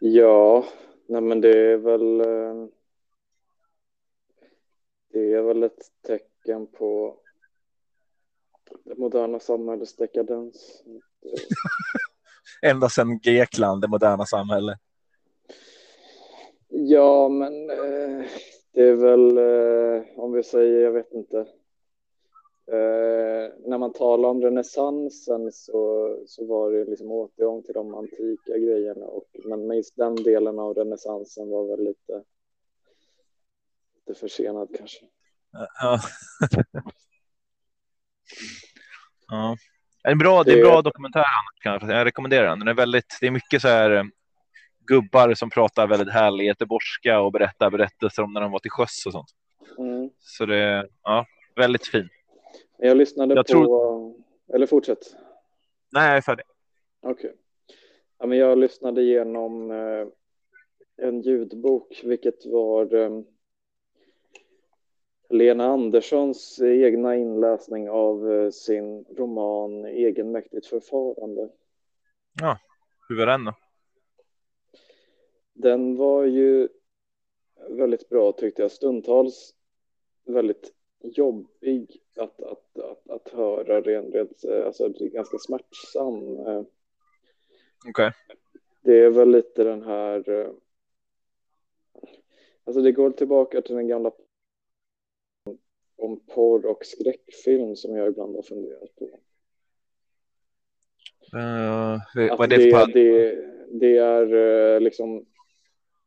Ja, nej men det är väl eh, det är väl ett tecken på det moderna samhällets dekadens. Ända sedan Grekland, det moderna samhället. Ja, men eh, det är väl eh, om vi säger, jag vet inte. Eh, när man talar om renässansen så, så var det liksom återgång till de antika grejerna. Och, men minst den delen av renässansen var väl lite, lite försenad kanske. Ja. ja. Det är en bra, det är bra dokumentär. Annars, kan jag- rekommenderar den. den är väldigt, det är mycket så här eh, gubbar som pratar väldigt härlig göteborgska och berättar berättelser om när de var till sjöss och sånt. Mm. Så det är ja, väldigt fint. Jag lyssnade Jag på, tror- eller fortsätt. Nej, jag är färdig. Okej. Ja, men jag lyssnade igenom eh, en ljudbok, vilket var eh, Lena Anderssons egna inläsning av eh, sin roman Egenmäktigt förfarande. Hur var den då? Den var ju väldigt bra tyckte jag. Stundtals väldigt jobbig att, att, att, att höra. Rent, rent, eh, alltså ganska smärtsam. eh. Okej. Det är väl lite den här... Alltså det går tillbaka till den gamla om porr och skräckfilm som jag ibland har funderat på. Uh, vad Att är det det, för det, det är eh, liksom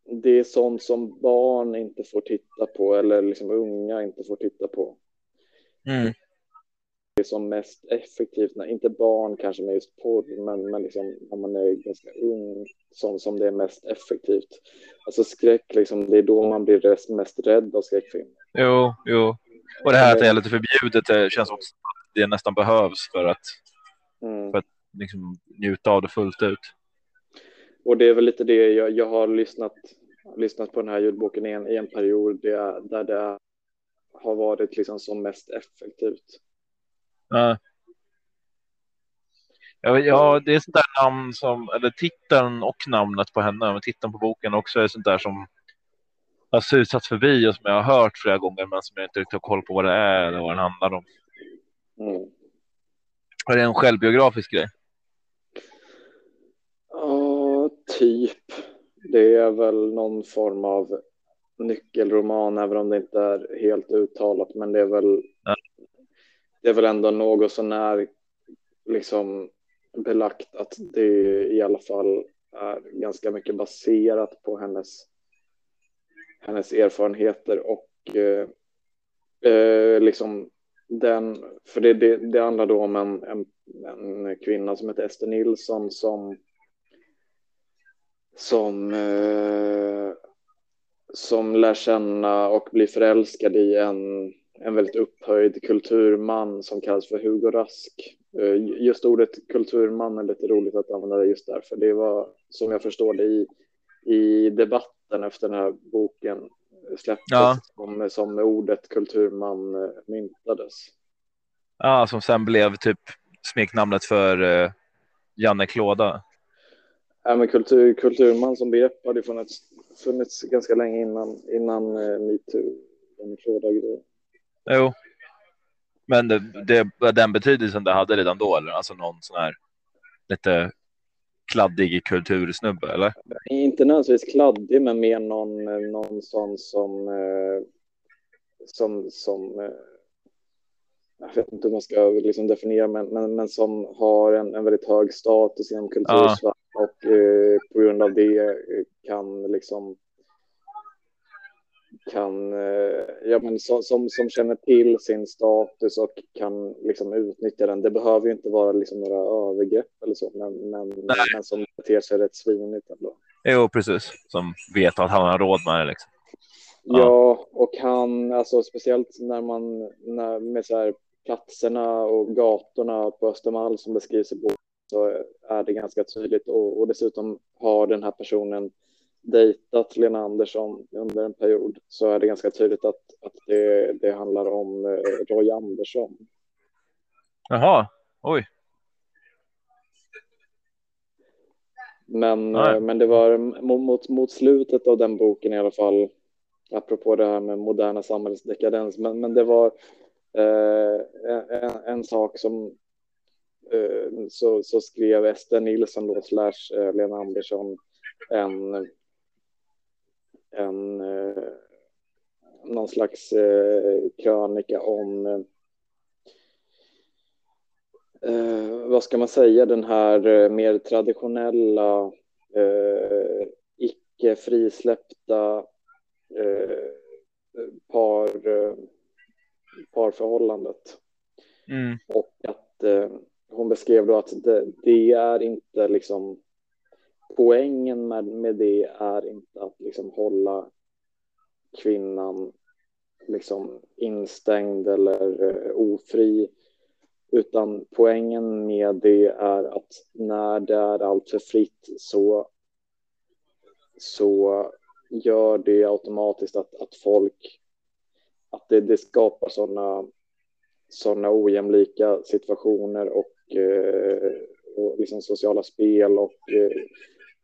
det är sånt som barn inte får titta på eller liksom unga inte får titta på. mm. Det är som mest effektivt, när, inte barn kanske med just porr, men, men liksom när man är ganska ung, sånt som det är mest effektivt. Alltså skräck, liksom, det är då man blir mest rädd av skräckfilm. Jo, jo. Och det här att det är lite förbjudet det känns som att det nästan behövs för att Mm. För- liksom, njuta av det fullt ut. Och det är väl lite det jag, jag har lyssnat, lyssnat på den här ljudboken i en, i en period där, där det har varit liksom som mest effektivt. Ja, ja, det är sånt där namn som, eller titeln och namnet på henne, men titeln på boken också är sånt där som har susat förbi och som jag har hört flera gånger, men som jag inte riktigt har koll på vad det är eller vad den handlar om. Mm. Är det en självbiografisk grej? Ja, typ. Det är väl någon form av nyckelroman, även om det inte är helt uttalat. Men det är väl, Ja. det är väl ändå något sånär liksom belagt att det i alla fall är ganska mycket baserat på hennes, hennes erfarenheter och eh, eh, liksom den, för det, det, det handlar då om en, en, en kvinna som heter Ester Nilsson som som eh, som lär känna och blir förälskad i en, en väldigt upphöjd kulturman som kallas för Hugo Rask. Eh, just ordet kulturman är lite roligt att använda just därför. Det var som jag förstår det i, i debatten efter den här boken släpptes Ja. som, som ordet kulturman eh, myntades. Ja, som sen blev typ smeknamnet för eh, Janne Klåda. Ja, men kultur, kulturman som begrepp hade funnits, funnits ganska länge innan, innan eh, metoo. Den grejen. Jo. Men det, det, den betydelsen det hade redan då, eller? Alltså någon sån här lite kladdig kultursnubbe, eller? Inte nödvändigtvis kladdig, men mer någon, eh, någon sån som, eh, som, som eh, jag vet inte hur man ska liksom definiera, men, men, men som har en, en väldigt hög status inom kultursvärlden och eh, på grund av det kan liksom kan, eh, ja men så, som, som känner till sin status och kan liksom utnyttja den. Det behöver ju inte vara liksom några övergrepp eller så, men, men, men som beter sig rätt svinigt ändå. Jo, precis. Som vet att han har råd med det. Liksom. Ja. Ja, och han, alltså speciellt när man, när, med så här platserna och gatorna på Östermalm som beskrivs i boken så är det ganska tydligt och, och dessutom har den här personen dejtat Lena Andersson under en period så är det ganska tydligt att, att det, det handlar om eh, Roy Andersson. Jaha, oj. Men, Nej. eh, men det var mot, mot, mot slutet av den boken i alla fall, apropå det här med moderna samhällsdekadens, men, men det var eh, en, en sak som eh, så, så skrev Ester Nilsson då, slash eh, Lena Andersson en, en eh, någon slags eh, krönika om eh, eh, vad ska man säga, den här eh, mer traditionella eh, icke frisläppta par, parförhållandet. Mm. Och att hon beskrev då att det, det är inte liksom poängen med, med det är inte att liksom hålla kvinnan liksom instängd eller eh, ofri utan poängen med det är att när det är alltför fritt så så gör det automatiskt att, att folk att det, det skapar sådana såna ojämlika situationer och, eh, och liksom sociala spel och eh,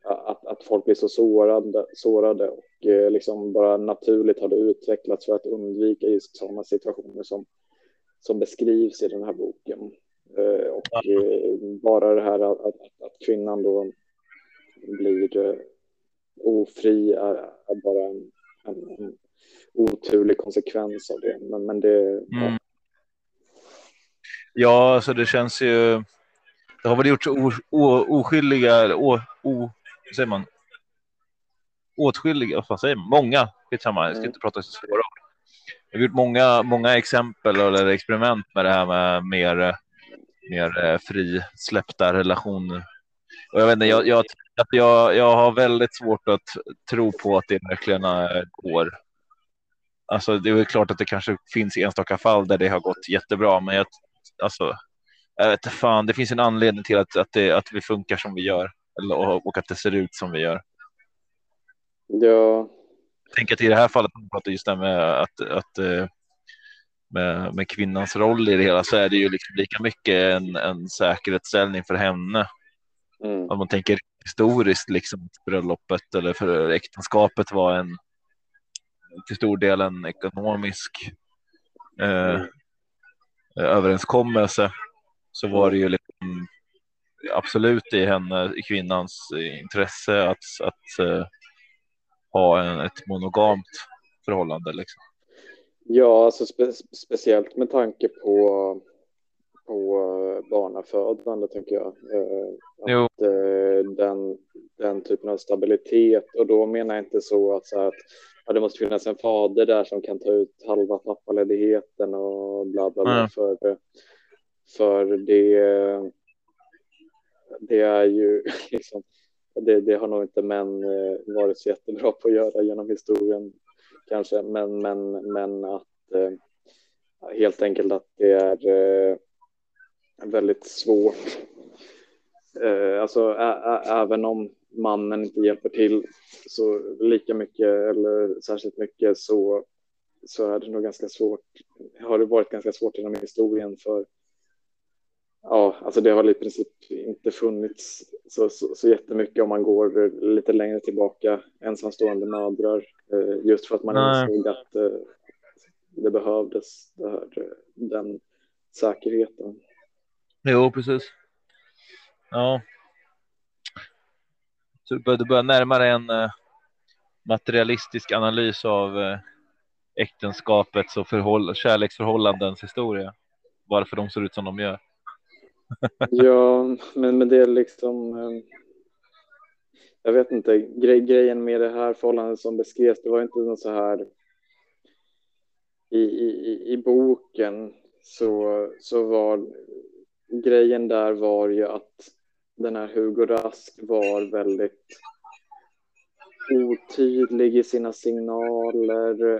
att, att folk blir så sårade, sårade och eh, liksom bara naturligt har det utvecklats för att undvika just sådana situationer som, som beskrivs i den här boken. Eh, och eh, bara det här att, att, att kvinnan då blir eh, ofri är, är bara en, en, en oturlig konsekvens av det. Men, men det, ja, Mm. Ja, alltså det känns ju. Det har väl gjorts o, o, oskyldiga, o, vad säger man? Åtskilliga, vad säger man? Många, skitsamma, jag ska Mm. inte prata så svåra ord. Jag har gjort många, många exempel eller experiment med det här med mer, mer eh, frisläppta relationer. Och jag vet inte, jag, jag, jag, jag har väldigt svårt att tro på att det verkligen eh, går. Alltså, det är klart att det kanske finns enstaka fall där det har gått jättebra, men jag, alltså, jag vet inte fan, det finns en anledning till att, att, det, att vi funkar som vi gör och, att det ser ut som vi gör. ja, tänker att i det här fallet, pratar just det med att, att, eh, med, med kvinnans roll i det hela så är det ju liksom lika mycket en, en säkerhetsställning för henne. Mm. Om man tänker historiskt, liksom bröllopet eller för äktenskapet var en till stor del en ekonomisk eh, Mm. överenskommelse så var det ju liksom absolut i henne, i kvinnans intresse att, att eh, ha en, ett monogamt förhållande. Liksom. Ja, alltså spe speciellt med tanke på, på eh, barnafödande, tänker jag. Jo. Att, eh, den, den typen av stabilitet. Och då menar jag inte så att, så här att ja, det måste finnas en fader där som kan ta ut halva pappaledigheten och bla bla bla. Mm. För, för det, det är ju liksom, det, det har nog inte män eh, varit så jättebra på att göra genom historien kanske, men, men, men att eh, helt enkelt att det är eh, väldigt svårt. Eh, alltså även om mannen inte hjälper till så lika mycket eller särskilt mycket så, så är det nog ganska svårt. Har det varit ganska svårt genom historien för Ja, alltså det har i princip inte funnits så, så, så jättemycket om man går lite längre tillbaka, ensamstående mödrar, eh, just för att man Nej. insåg att eh, det behövdes det här, eh, den säkerheten. Jo, precis. Ja. Så du börjar, du börjar närma dig en materialistisk analys av äktenskapets och förhåll- kärleksförhållandens historia. Varför de ser ut som de gör. Ja, men, men det är liksom. Ehm, jag vet inte, grej, grejen med det här förhållandet som beskrevs, det var inte något så här. I, i, i- i boken så, så var grejen där var ju att den här Hugo Rask var väldigt otydlig i sina signaler.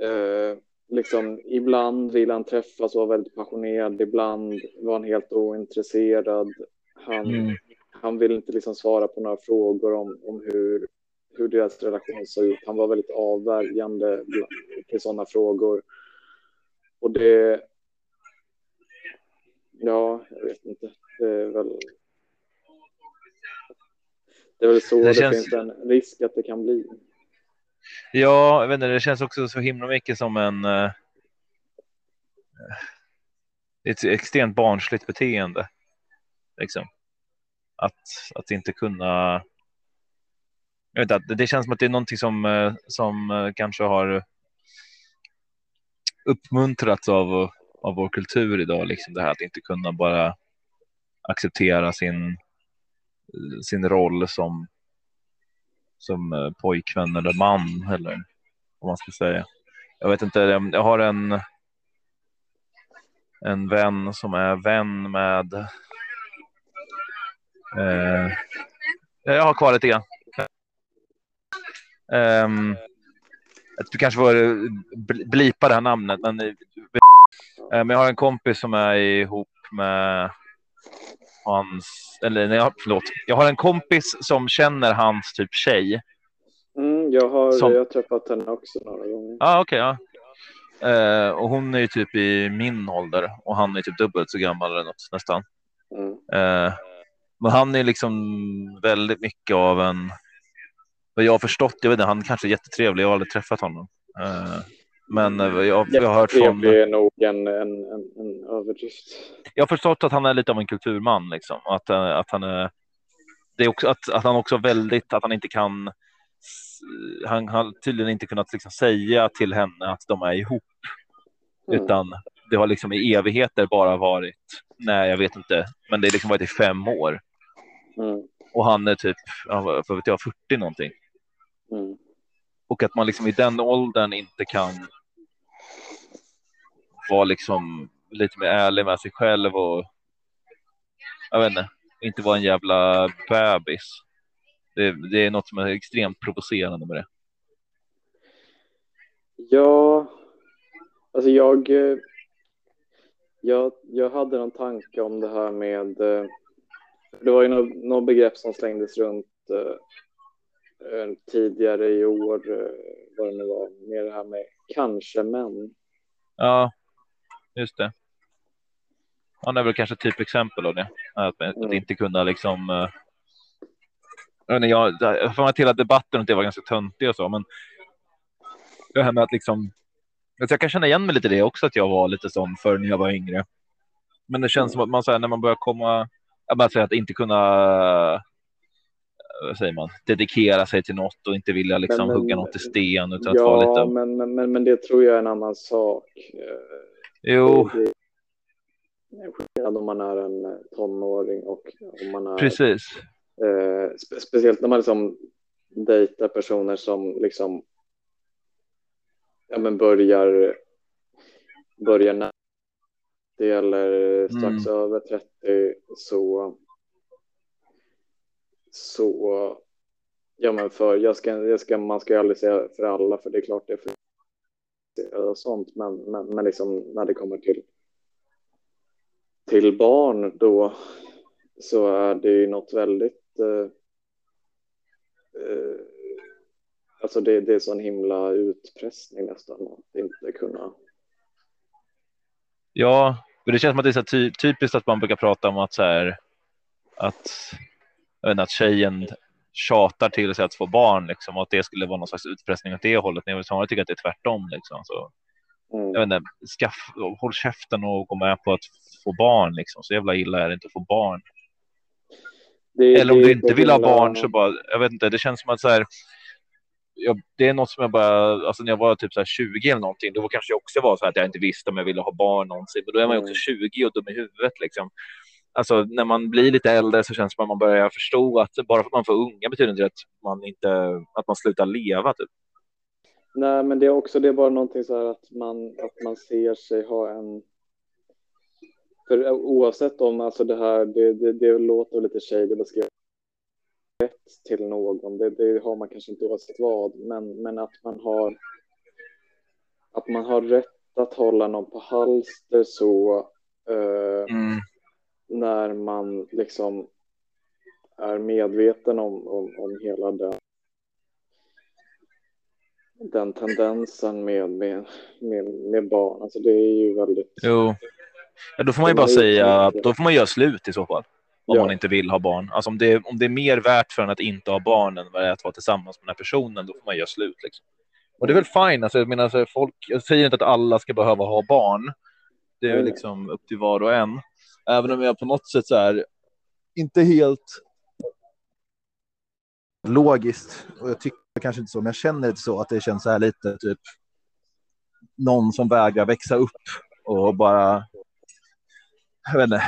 Eh, liksom, ibland vill han träffas och vara väldigt passionerad, ibland var han helt ointresserad. Han, Mm. han vill inte liksom svara på några frågor om, om hur, hur deras relation såg ut. Han var väldigt avvärjande till sådana frågor. Och det... Ja, jag vet inte. Det är väl... Det är väl så Det det, känns- finns en risk att det kan bli. Ja, jag vet inte, det känns också så himla mycket som en eh, ett extremt barnsligt beteende. Liksom. Att, att inte kunna. Jag vet inte, det känns som att det är någonting som, eh, som eh, kanske har uppmuntrats av, av vår kultur idag. Liksom det här att inte kunna bara acceptera sin, eh, sin roll som, som eh, pojkvän eller man eller vad man ska säga. Jag vet inte, jag har en en vän som är vän med eh, jag har kvar lite grann. Um, du kanske får eh, blipa det här namnet, men, eh, eh, men jag har en kompis som är ihop med hans, eller nej, förlåt, jag har en kompis som känner hans typ tjej. Mm, jag, har, Som- jag har träffat henne också några gånger. Ja, ah, okej. ja. Eh, och hon är ju typ i min ålder och han är typ dubbelt så gammal eller något nästan. Mm. Eh, men han är liksom väldigt mycket av en, vad jag har förstått, jag vet inte, han kanske är jättetrevlig, jag har aldrig träffat honom. Eh, men eh, jag, jag har hört från, Trevlig är nog en, en, en, överdrift. jag har förstått att han är lite av en kulturman liksom. Att, eh, att han är, det är också att, att han också väldigt, att han inte kan, han har tydligen inte kunnat liksom säga till henne att de är ihop. Mm. Utan det har liksom i evigheter bara varit, nej jag vet inte, men det har liksom varit i fem år. Mm. Och han är typ, vad vet jag, 40 någonting. Mm. Och att man liksom i den åldern inte kan vara liksom lite mer ärlig med sig själv och jag vet inte, inte vara en jävla bebis. Det, det är något som är extremt provocerande med det. Ja, alltså jag, jag, jag hade någon tanke om det här med, det var ju något, något begrepp som slängdes runt eh, eh, tidigare i år, eh, vad det nu var, med det här med kanske män. Ja, just det. Han är väl kanske typexempel av det. Att, att Mm. inte kunna liksom. Uh, jag, inte, jag, jag får att hela debatten det var ganska töntig och så, men. Det här med att liksom. Alltså jag kan känna igen mig lite i det också, att jag var lite sån för när jag var yngre. Men det känns som att man säger när man börjar komma. Jag bara säger att inte kunna. Vad säger man? Dedikera sig till något och inte vilja liksom Men- men- hugga något i sten utan att vara Ja, lite. men, men, men, men det tror jag är en annan sak. Jo, Det är skillnad om man är en eh, tonåring och om man är precis. Eh, spe speciellt när man liksom dejtar personer som liksom ja, men börjar börjar när det gäller strax Mm. över 30 så så ja men för jag ska, jag ska man ska ju aldrig säga för alla för det är klart det är för och sånt men, men, men liksom när det kommer till till barn då så är det ju något väldigt eh, eh, alltså det, det är sån himla utpressning nästan att inte kunna. Ja, men det känns som att det är så ty typiskt att man brukar prata om att så här att, inte, att tjejen tjatar till sig att få barn liksom, och att det skulle vara någon slags utpressning åt det hållet. Men jag vill snarare tycka att det är tvärtom. Liksom. Så, mm. jag vet inte, skaff, håll käften och gå med på att få barn. Liksom. Så jävla illa är det inte att få barn. det, Eller om det du inte vill ha barn så bara, jag vet inte, det känns som att så här, jag, det är något som jag bara, alltså när jag var typ så här 20 eller någonting, då kanske jag också var så här att jag inte visste om jag ville ha barn någonsin, men då är man ju också 20 och dum i huvudet liksom. Alltså när man blir lite äldre så känns det som att man börjar förstå att bara för att man får unga betyder inte att man inte, att man slutar leva typ. Nej, men det är också det är bara någonting så här att man, att man ser sig ha en... För oavsett om alltså det här, det, det, det låter lite shady att skriva rätt till någon, det, det har man kanske inte oavsett vad, men, men att man har att man har rätt att hålla någon på halster så eh, när man liksom är medveten om, om, om hela den, den tendensen med, med, med, med barn. Alltså det är ju väldigt... Jo. Ja, då får man ju bara säga att då får man göra slut i så fall. Om Ja. man inte vill ha barn. Alltså om det, om det är mer värt för en att inte ha barn än vad det är att vara tillsammans med den här personen, då får man göra slut. Liksom. Och det är väl fine. Alltså, jag, menar, alltså, folk, jag säger inte att alla ska behöva ha barn. Det är liksom upp till var och en. Även om jag på något sätt så här, inte helt logiskt. Och jag tycker kanske inte så, men jag känner det så att det känns så här lite typ någon som vägrar växa upp och bara. Jag vet inte.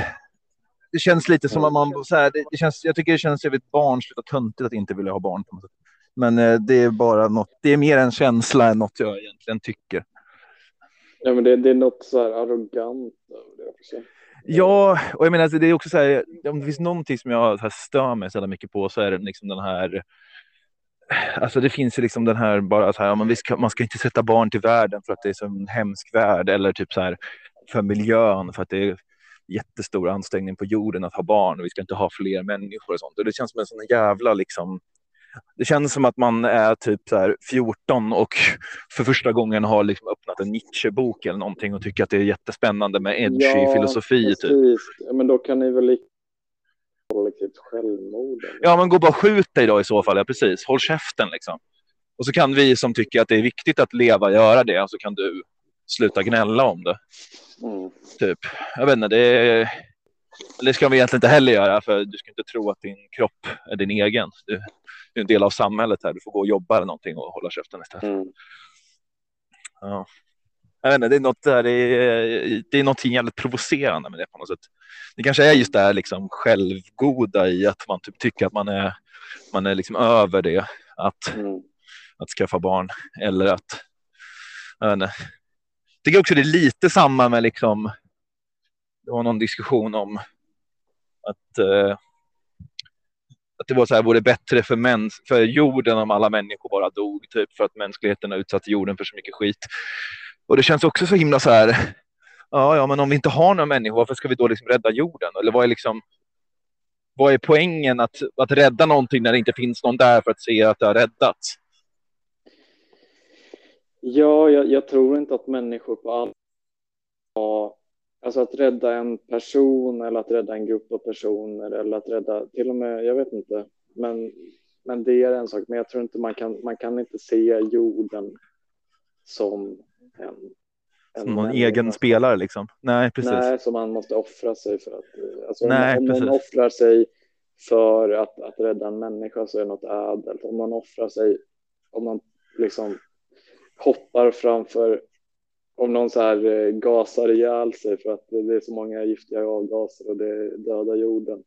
Det känns lite som att man så här, det, känns. Jag tycker det känns jävligt barnsligt och töntigt att inte vilja ha barn på något sätt. Men eh, det är bara något. Det är mer en känsla än något jag egentligen tycker. Ja, men det, det är något så här arrogant över det också. Ja, och jag menar, alltså, det är också så här, om det finns någonting som jag så här stör mig så jävla mycket på så är det liksom den här. Alltså det finns ju liksom den här bara så här, man, ska, man ska inte sätta barn till världen för att det är så en hemsk värld eller typ så här för miljön för att det är jättestor ansträngning på jorden att ha barn och vi ska inte ha fler människor och sånt. Och det känns som en sån jävla liksom. Det känns som att man är typ så här 14 och för första gången har liksom öppnat en Nietzsche-bok eller någonting och tycker att det är jättespännande med edgy Ja, filosofi. Typ. Ja, men då kan ni väl kollektivt självmord. eller? Ja, men gå bara skjut dig då i så fall. Ja, precis. Håll käften liksom. Och så kan vi som tycker att det är viktigt att leva göra det och så kan du sluta gnälla om det. Mm. Typ. Jag vet inte, det, är... det ska vi egentligen inte heller göra för du ska inte tro att din kropp är din egen. Du, du är en del av samhället här. Du får gå och jobba eller någonting och hålla käften istället. Mm. Ja. Jag vet inte, det är något där, det är, det är någonting jävligt provocerande med det på något sätt. Det kanske är just det här liksom självgoda i att man typ tycker att man är, man är liksom över det, att, Mm. att skaffa barn eller att, jag vet inte. Jag tycker också det är lite samma med liksom, det var någon diskussion om att, eh, att det var så här, vore bättre för, mäns för jorden om alla människor bara dog, typ för att mänskligheten har utsatt jorden för så mycket skit. Och det känns också så himla så här. Ja, ja, men om vi inte har några människor, varför ska vi då liksom rädda jorden? Eller vad är liksom? Vad är poängen att, att rädda någonting när det inte finns någon där för att se att det har räddats? Ja, jag, jag tror inte att människor på all Alltså att rädda en person eller att rädda en grupp av personer eller att rädda till och med, jag vet inte, men, men det är en sak. Men jag tror inte man kan, man kan inte se jorden som en. en Som någon människa. egen spelare liksom. Nej, precis. Nej, som man måste offra sig för att, alltså Nej, om, om man precis. offrar sig för att, att rädda en människa så är det något ädelt. Om man offrar sig, om man liksom hoppar framför, om någon så här eh, gasar ihjäl sig för att det är så många giftiga avgaser och det dödar jorden.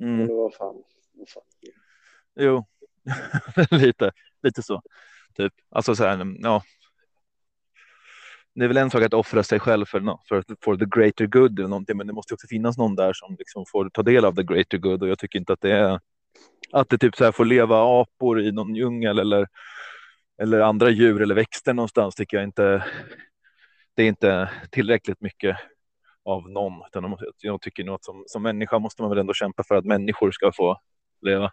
Mm. Men vad fan, vad fan. Jo, lite, lite så. Typ. Alltså så här, ja. Det är väl en sak att offra sig själv för, nå- för, för the greater good eller någonting, men det måste också finnas någon där som liksom får ta del av the greater good och jag tycker inte att det är att det typ så här får leva apor i någon djungel eller eller andra djur eller växter någonstans tycker jag inte. Det är inte tillräckligt mycket av någon, utan jag tycker nog att som, som människa måste man väl ändå kämpa för att människor ska få leva.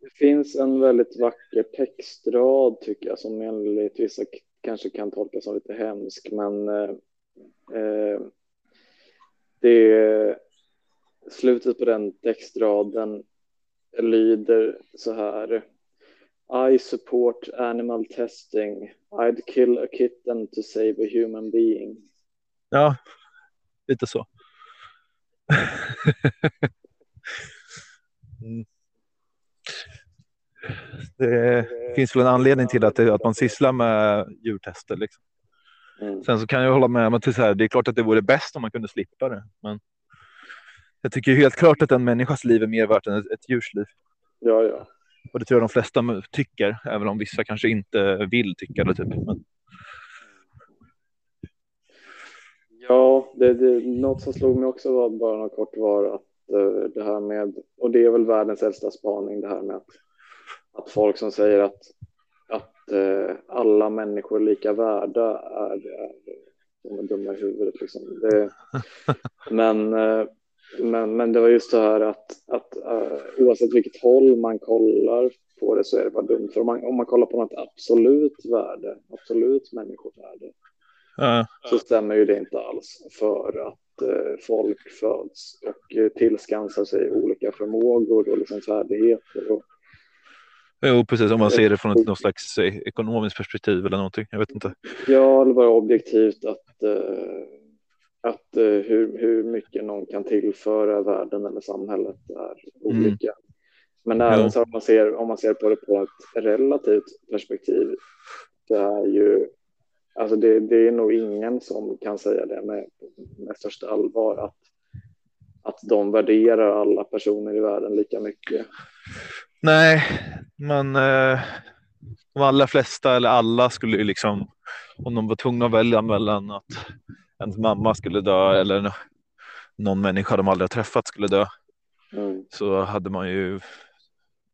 Det finns en väldigt vacker textrad tycker jag som enligt vissa kanske kan tolkas som lite hemsk men eh, eh, det slutet på den textraden lyder så här i support animal testing I'd kill a kitten to save a human being Ja, lite så. Mm. Det finns väl en anledning till att, det, att man sysslar med djurtester. Liksom. mm. Sen så kan jag hålla med om att det är, det är klart att det vore bäst om man kunde slippa det. Men jag tycker helt klart att en människas liv är mer värt än ett, ett djurs liv. Ja, ja. Och det tror jag de flesta tycker, även om vissa kanske inte vill tycka det. Typ. Men, Ja, det, det, något som slog mig också var bara något kort var att eh, det här med, och det är väl världens äldsta spaning, det här med att, att folk som säger att, att eh, alla människor är lika värda är, är de är dumma i huvudet. Liksom. Det, men, eh, men, men det var just det här att, att eh, oavsett vilket håll man kollar på det så är det bara dumt. För om man, om man kollar på något absolut värde, absolut människovärde, ja, så stämmer ju det inte alls för att eh, folk föds och eh, tillskansar sig olika förmågor och liksom färdigheter. Och, jo, precis. Om man ser det från ett något slags ekonomiskt perspektiv eller någonting. Jag vet inte. ja, eller bara objektivt att, eh, att eh, hur, hur mycket någon kan tillföra världen eller samhället är olika. Men även så om man, ser, om man ser på det på ett relativt perspektiv det är ju Alltså det, det är nog ingen som kan säga det med, med största allvar att, att de värderar alla personer i världen lika mycket. Nej, men eh, de allra flesta eller alla skulle ju liksom om de var tvungna att välja mellan att ens mamma skulle dö eller nå- någon människa de aldrig har träffat skulle dö Mm. så hade man ju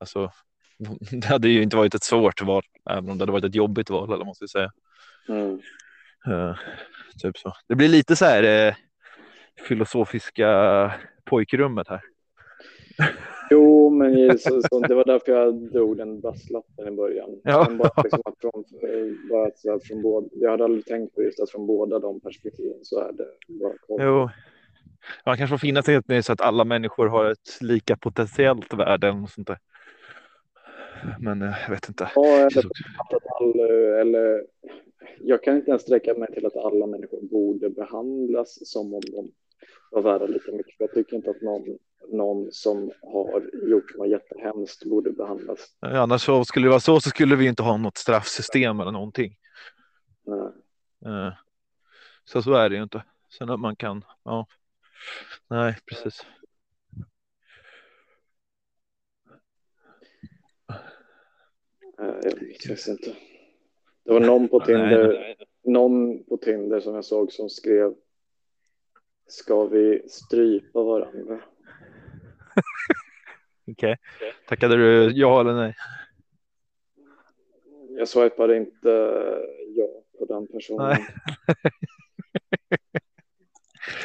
alltså det hade ju inte varit ett svårt val även om det hade varit ett jobbigt val eller man ska säga. Mm. Eh, typ så. Det blir lite så här eh, filosofiska pojkrummet här. Jo, men i- så, så, det var därför jag drog den brasklappen i början. Ja. Men bara liksom att från, bara att så här från båda, jag hade aldrig tänkt på just att från båda de perspektiven så är det bara koll. Jo. Man kanske får finna sig så att alla människor har ett lika potentiellt värde eller sånt där. Men eh, jag vet inte. Ja, eller, all, eller jag kan inte ens sträcka mig till att alla människor borde behandlas som om de var värda lika mycket. Jag tycker inte att någon, någon som har gjort något jättehemskt borde behandlas. Eh, Annars så skulle det vara så så skulle vi inte ha något straffsystem eller någonting. Nej. Eh, Så så är det ju inte. Sen att man kan, ja. Nej, precis. Eh, Jag faktiskt inte. Det var någon på Nej, Tinder, nej. någon på Tinder som jag såg som skrev Ska vi strypa varandra? Okej. Tackade du ja eller nej? Jag swipade inte ja på den personen.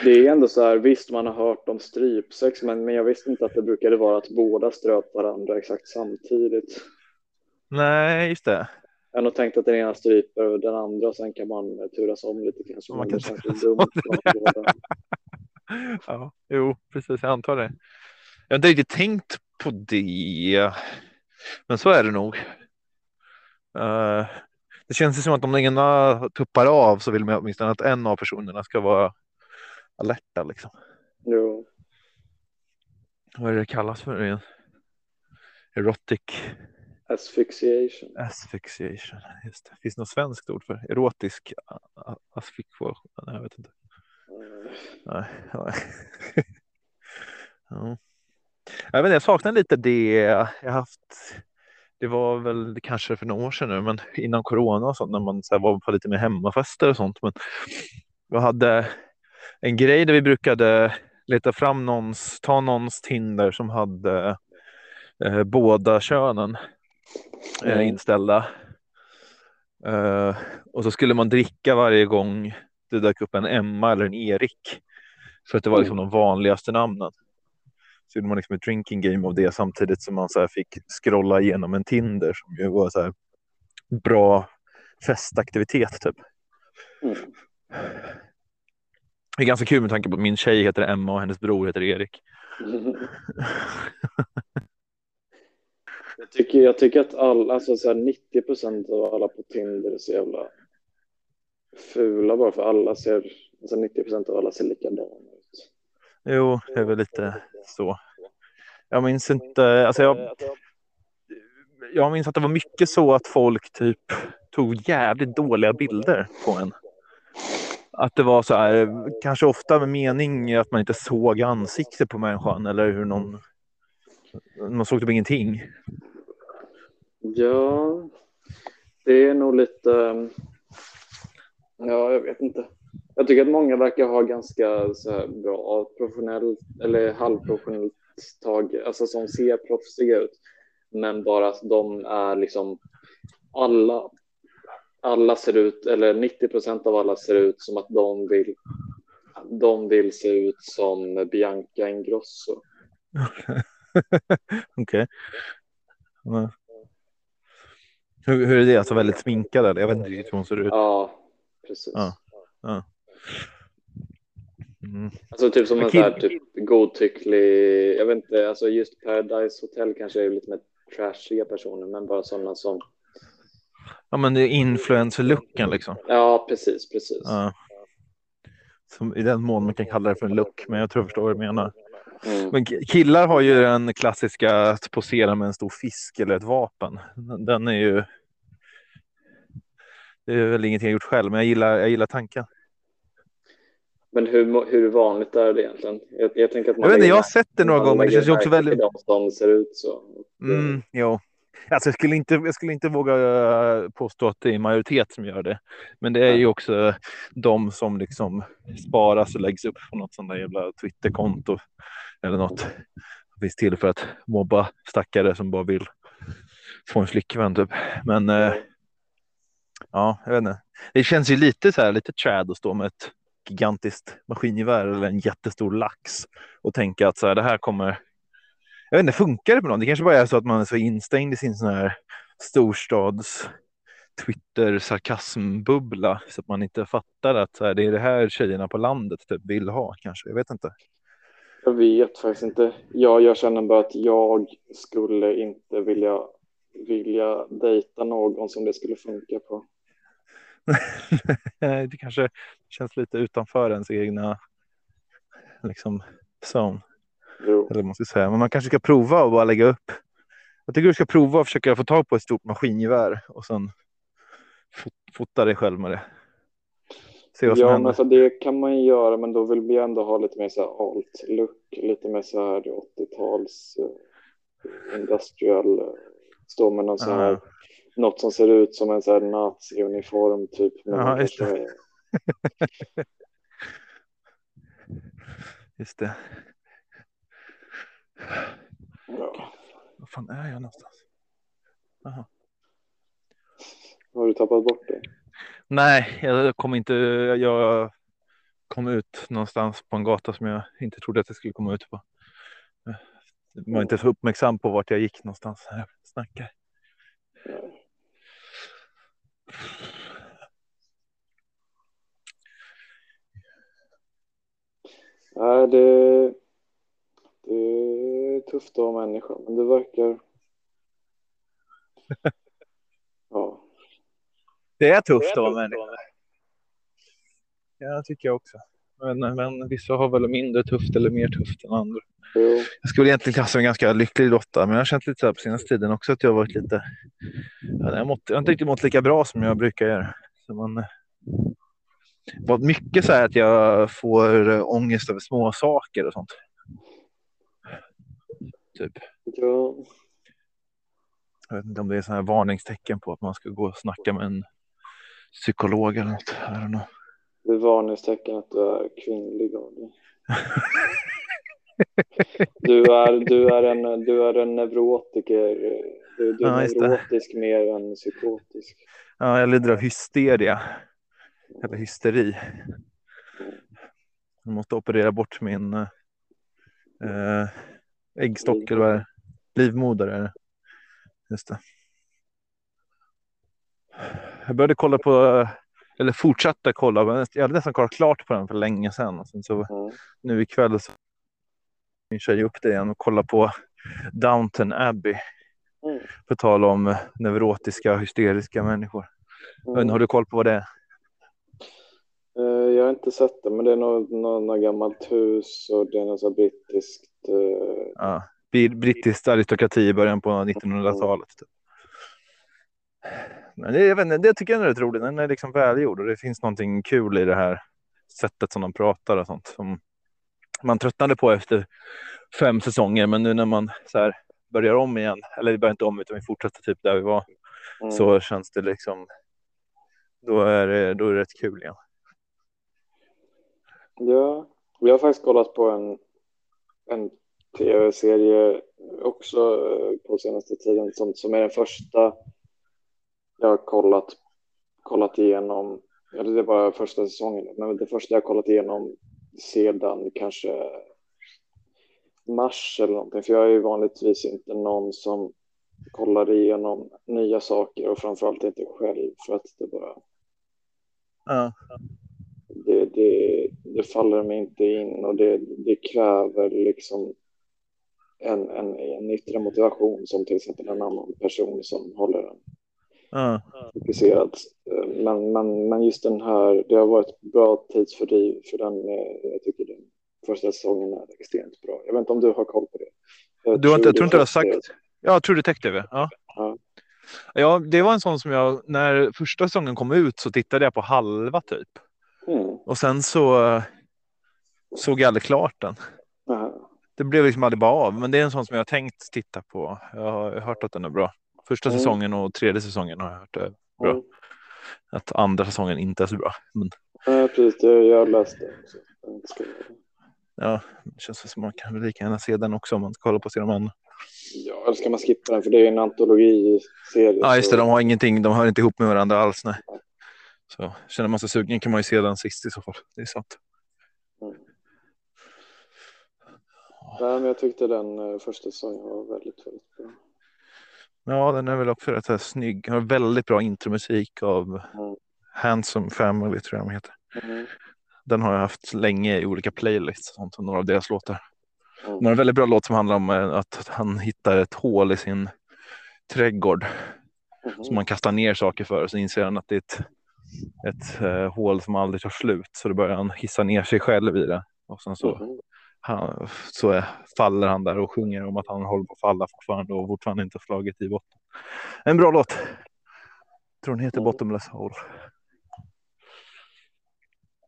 Det är ändå så här, visst man har hört om strypsex, men, men jag visste inte att det brukade vara att båda ströp varandra exakt samtidigt. Nej, just det. Jag har nog tänkt att den ena stryper den andra och sen kan man turas om lite kanske. Man kan lite dumt. båda. Ja, jo, precis. Jag antar det. Jag har inte riktigt tänkt på det, men så är det nog. Eh, det känns som att om den ena tuppar av så vill man åtminstone att en av personerna ska vara alerta. Liksom. Jo. Vad är det kallas för igen? Erotic Asphyxiation. asphyxiation. Just det. Finns det något svenskt ord för erotisk asphyxiation? Nej, jag vet inte. Eh, Nej, nej. ja. Jag, vet, jag saknar lite det jag haft. Det var väl kanske för några år sedan nu, men innan corona och sånt när man så här, var på lite mer hemmafester och sånt. Men jag hade en grej där vi brukade leta fram någons, ta någons Tinder som hade eh, båda könen eh, Mm. inställda. Eh, och så skulle man dricka varje gång det dök upp en Emma eller en Erik. För att det var liksom de vanligaste namnen. Så gjorde man liksom ett drinking game av det samtidigt som man så här fick scrolla igenom en Tinder som ju var så här bra festaktivitet typ. Mm. Det är ganska kul med tanke på att min tjej heter Emma och hennes bror heter Erik. Jag tycker, jag tycker att alla, alltså så här 90 procent av alla på Tinder är så jävla fula bara för alla ser, alltså 90 procent av alla ser likadana. Jo, det är väl lite så. Jag minns inte, alltså jag, jag minns att det var mycket så att folk typ tog jävligt dåliga bilder på en. Att det var så här, kanske ofta med mening att man inte såg ansiktet på människan eller hur någon, man såg typ ingenting. Ja, det är nog lite, ja jag vet inte. Jag tycker att många verkar ha ganska så bra professionellt eller halvprofessionellt tag, alltså som ser proffsiga ut. Men bara att de är liksom alla, alla ser ut, eller 90 procent av alla ser ut som att de vill, de vill se ut som Bianca Ingrosso. Okej. Ja. Hur, hur är det? Alltså väldigt sminkad eller? Jag vet inte riktigt hur hon ser ut. Ja, precis. Ja. Mm. Alltså typ som en så här typ godtycklig, jag vet inte, alltså just Paradise Hotel kanske är lite mer trashiga personer, men bara sådana som, Ja, men det är influencer-looken liksom. ja precis, precis. Ja. Som, I den mån man kan kalla det för en look, men jag tror jag förstår vad du menar. Mm. Men ki- killar har ju den klassiska att posera med en stor fisk eller ett vapen. Den- Den är ju. Det är väl ingenting jag gjort själv, men jag gillar, jag gillar tanken. Men hur, hur vanligt är det egentligen? Jag, jag tänker att man Jag vet inte, jag har sett det några gånger, men det känns ju också väldigt. De som ser ut så. Mm, jo. Alltså, jag, skulle inte, jag skulle inte våga eh, påstå att det är majoritet som gör det. Men det är ju också de som liksom sparas och läggs upp på något sånt där jävla Twitterkonto eller något. Det finns till för att mobba stackare som bara vill få en flickvän typ. Men eh, ja, jag vet inte. Det känns ju lite så här, lite trad att stå med ett gigantiskt maskingevär eller en jättestor lax och tänka att så här, det här kommer jag vet inte, funkar det på någon? Det kanske bara är så att man är så instängd i sin sån här storstads Twitter sarkasmbubbla så att man inte fattar att så här, det är det här tjejerna på landet typ vill ha kanske. Jag vet inte. Jag vet faktiskt inte. Jag, jag känner bara att jag skulle inte vilja, vilja dejta någon som det skulle funka på. det kanske känns lite utanför ens egna liksom zone. Jo. Eller ska säga. Men man kanske ska prova och bara lägga upp. Jag tycker du ska prova och försöka få tag på ett stort maskingevär och sen fot fota dig själv med det. Se vad som Ja, men händer. alltså det kan man ju göra, men då vill vi ändå ha lite mer så här alt-look, lite mer så här 80-tals eh, industrial, eh, stå med någon så här. Något som ser ut som en så här nazi-uniform typ. Ja, just kanske- Just det. ja. Var fan är jag någonstans? Jaha. Har du tappat bort det? Nej, jag kom inte. Jag kom ut någonstans på en gata som jag inte trodde att jag skulle komma ut på. Jag var inte så uppmärksam på vart jag gick någonstans Nej, det, det är tufft att vara människa, men det verkar... Ja. Det är tufft att vara människa. Ja, det tycker jag också. Men, men vissa har väl mindre tufft eller mer tufft än andra. Jo. Jag skulle egentligen klassa mig ganska lycklig lotta, men jag har känt lite så här på senaste tiden också att jag har varit lite. Ja, jag, har mått, jag har inte riktigt mått lika bra som jag brukar göra. Så man, eh, var mycket så här att jag får eh, ångest över små saker och sånt. Typ. Ja. Jag vet inte om det är sådana här varningstecken på att man ska gå och snacka med en psykolog eller något. I don't know. Det är varningstecken att du är kvinnlig av dig. Du är, du är, en, du är en neurotiker. Du, du är Ja, just det. neurotisk mer än psykotisk. Ja, jag lider av hysteria. Eller hysteri. Jag måste operera bort min eh, äggstock eller vad? Livmoder är det. Just det. Jag började kolla på, eller fortsatte kolla, men jag hade nästan kollat klart på den för länge sedan. Och sen så Mm. nu ikväll så min tjej upp det igen och kolla på Downton Abbey. Mm. På tal om neurotiska, hysteriska människor. Men Mm. har du koll på vad det är? Eh, Jag har inte sett det, men det är något, något, gammalt hus och det är något så brittiskt. eh, Ja. Bri- Brittisk aristokrati i början på 1900-talet. Typ. Det, jag vet inte, det tycker jag är rätt roligt. Den är liksom välgjord och det finns någonting kul i det här sättet som de pratar och sånt. Som man tröttnade på efter fem säsonger, men nu när man så här börjar om igen, eller vi börjar inte om utan vi fortsätter typ där vi var, mm. så känns det liksom. Då är det, då är det rätt kul igen. Ja, vi har faktiskt kollat på en, en tv-serie också eh, på senaste tiden som, som är den första jag har kollat, kollat igenom. Eller det är bara första säsongen, men det första jag har kollat igenom sedan kanske mars eller någonting. För jag är ju vanligtvis inte någon som kollar igenom nya saker och framförallt inte själv för att det bara Ja. det, det, det faller mig inte in och det, det kräver liksom en, en, en yttre motivation som till exempel en annan person som håller en Eh, Men, men, men just den här, det har varit bra tidsfördriv för den, eh, jag tycker den första säsongen är extremt bra. Jag vet inte om du har koll på det? Eh, Du har inte, jag tror inte du har sagt. Ja, True Detective. Ja. Ja. ja, det var en sån som jag, när första säsongen kom ut så tittade jag på halva typ. Mm. Och sen så eh, såg jag aldrig klart den. Aha. Det blev liksom aldrig bara av. Men det är en sån som jag har tänkt titta på. Jag har hört att den är bra. Första Mm. säsongen och tredje säsongen har jag hört är bra. Mm. Att andra säsongen inte är så bra. Men Ja, precis. Jag har läst det också. Ska- ja, det känns som man kan väl lika gärna se den också om man kollar på sina man. Ja, eller ska man skippa den? För det är en antologiserie. Ja, just det. så- De har ingenting. De hör inte ihop med varandra alls. Nej. Så känner man sig sugen kan man ju se den sist i så fall. Det är sant. Nej, men jag tyckte den eh, första säsongen var väldigt, väldigt bra. Ja, den är väl också rätt så här snygg. Har väldigt bra intromusik av Mm. Handsome Family tror jag de heter. Mm. Den har jag haft länge i olika playlists och sånt, några av deras låtar. Mm. En väldigt bra låt som handlar om eh, att han hittar ett hål i sin trädgård Mhm. som man kastar ner saker för och så inser han att det är ett, ett eh, hål som aldrig tar slut så då börjar han hissa ner sig själv i det och sen så, Mhm. Han, så är, faller han där och sjunger om att han håller på att falla fortfarande och fortfarande inte slagit i botten. En bra låt. Jag tror den heter Mm. Bottomless Hole.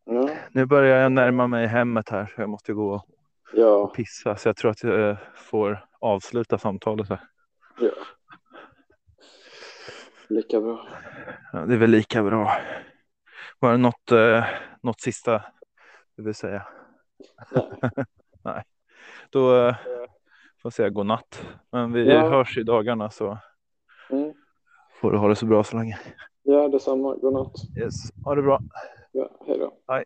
Ja, Nu börjar jag närma mig hemmet här så jag måste gå och ja, pissa så jag tror att jag eh, får avsluta samtalet här. ja. Lika bra. Ja, det är väl lika bra. Var det något, eh, något sista du vill säga? Nej. Då eh, får jag säga god natt. Men vi Ja. hörs i dagarna så Mm. får du ha det så bra så länge. Ja, detsamma. God natt. Yes. Ha det bra. Ja, hej då. Hej.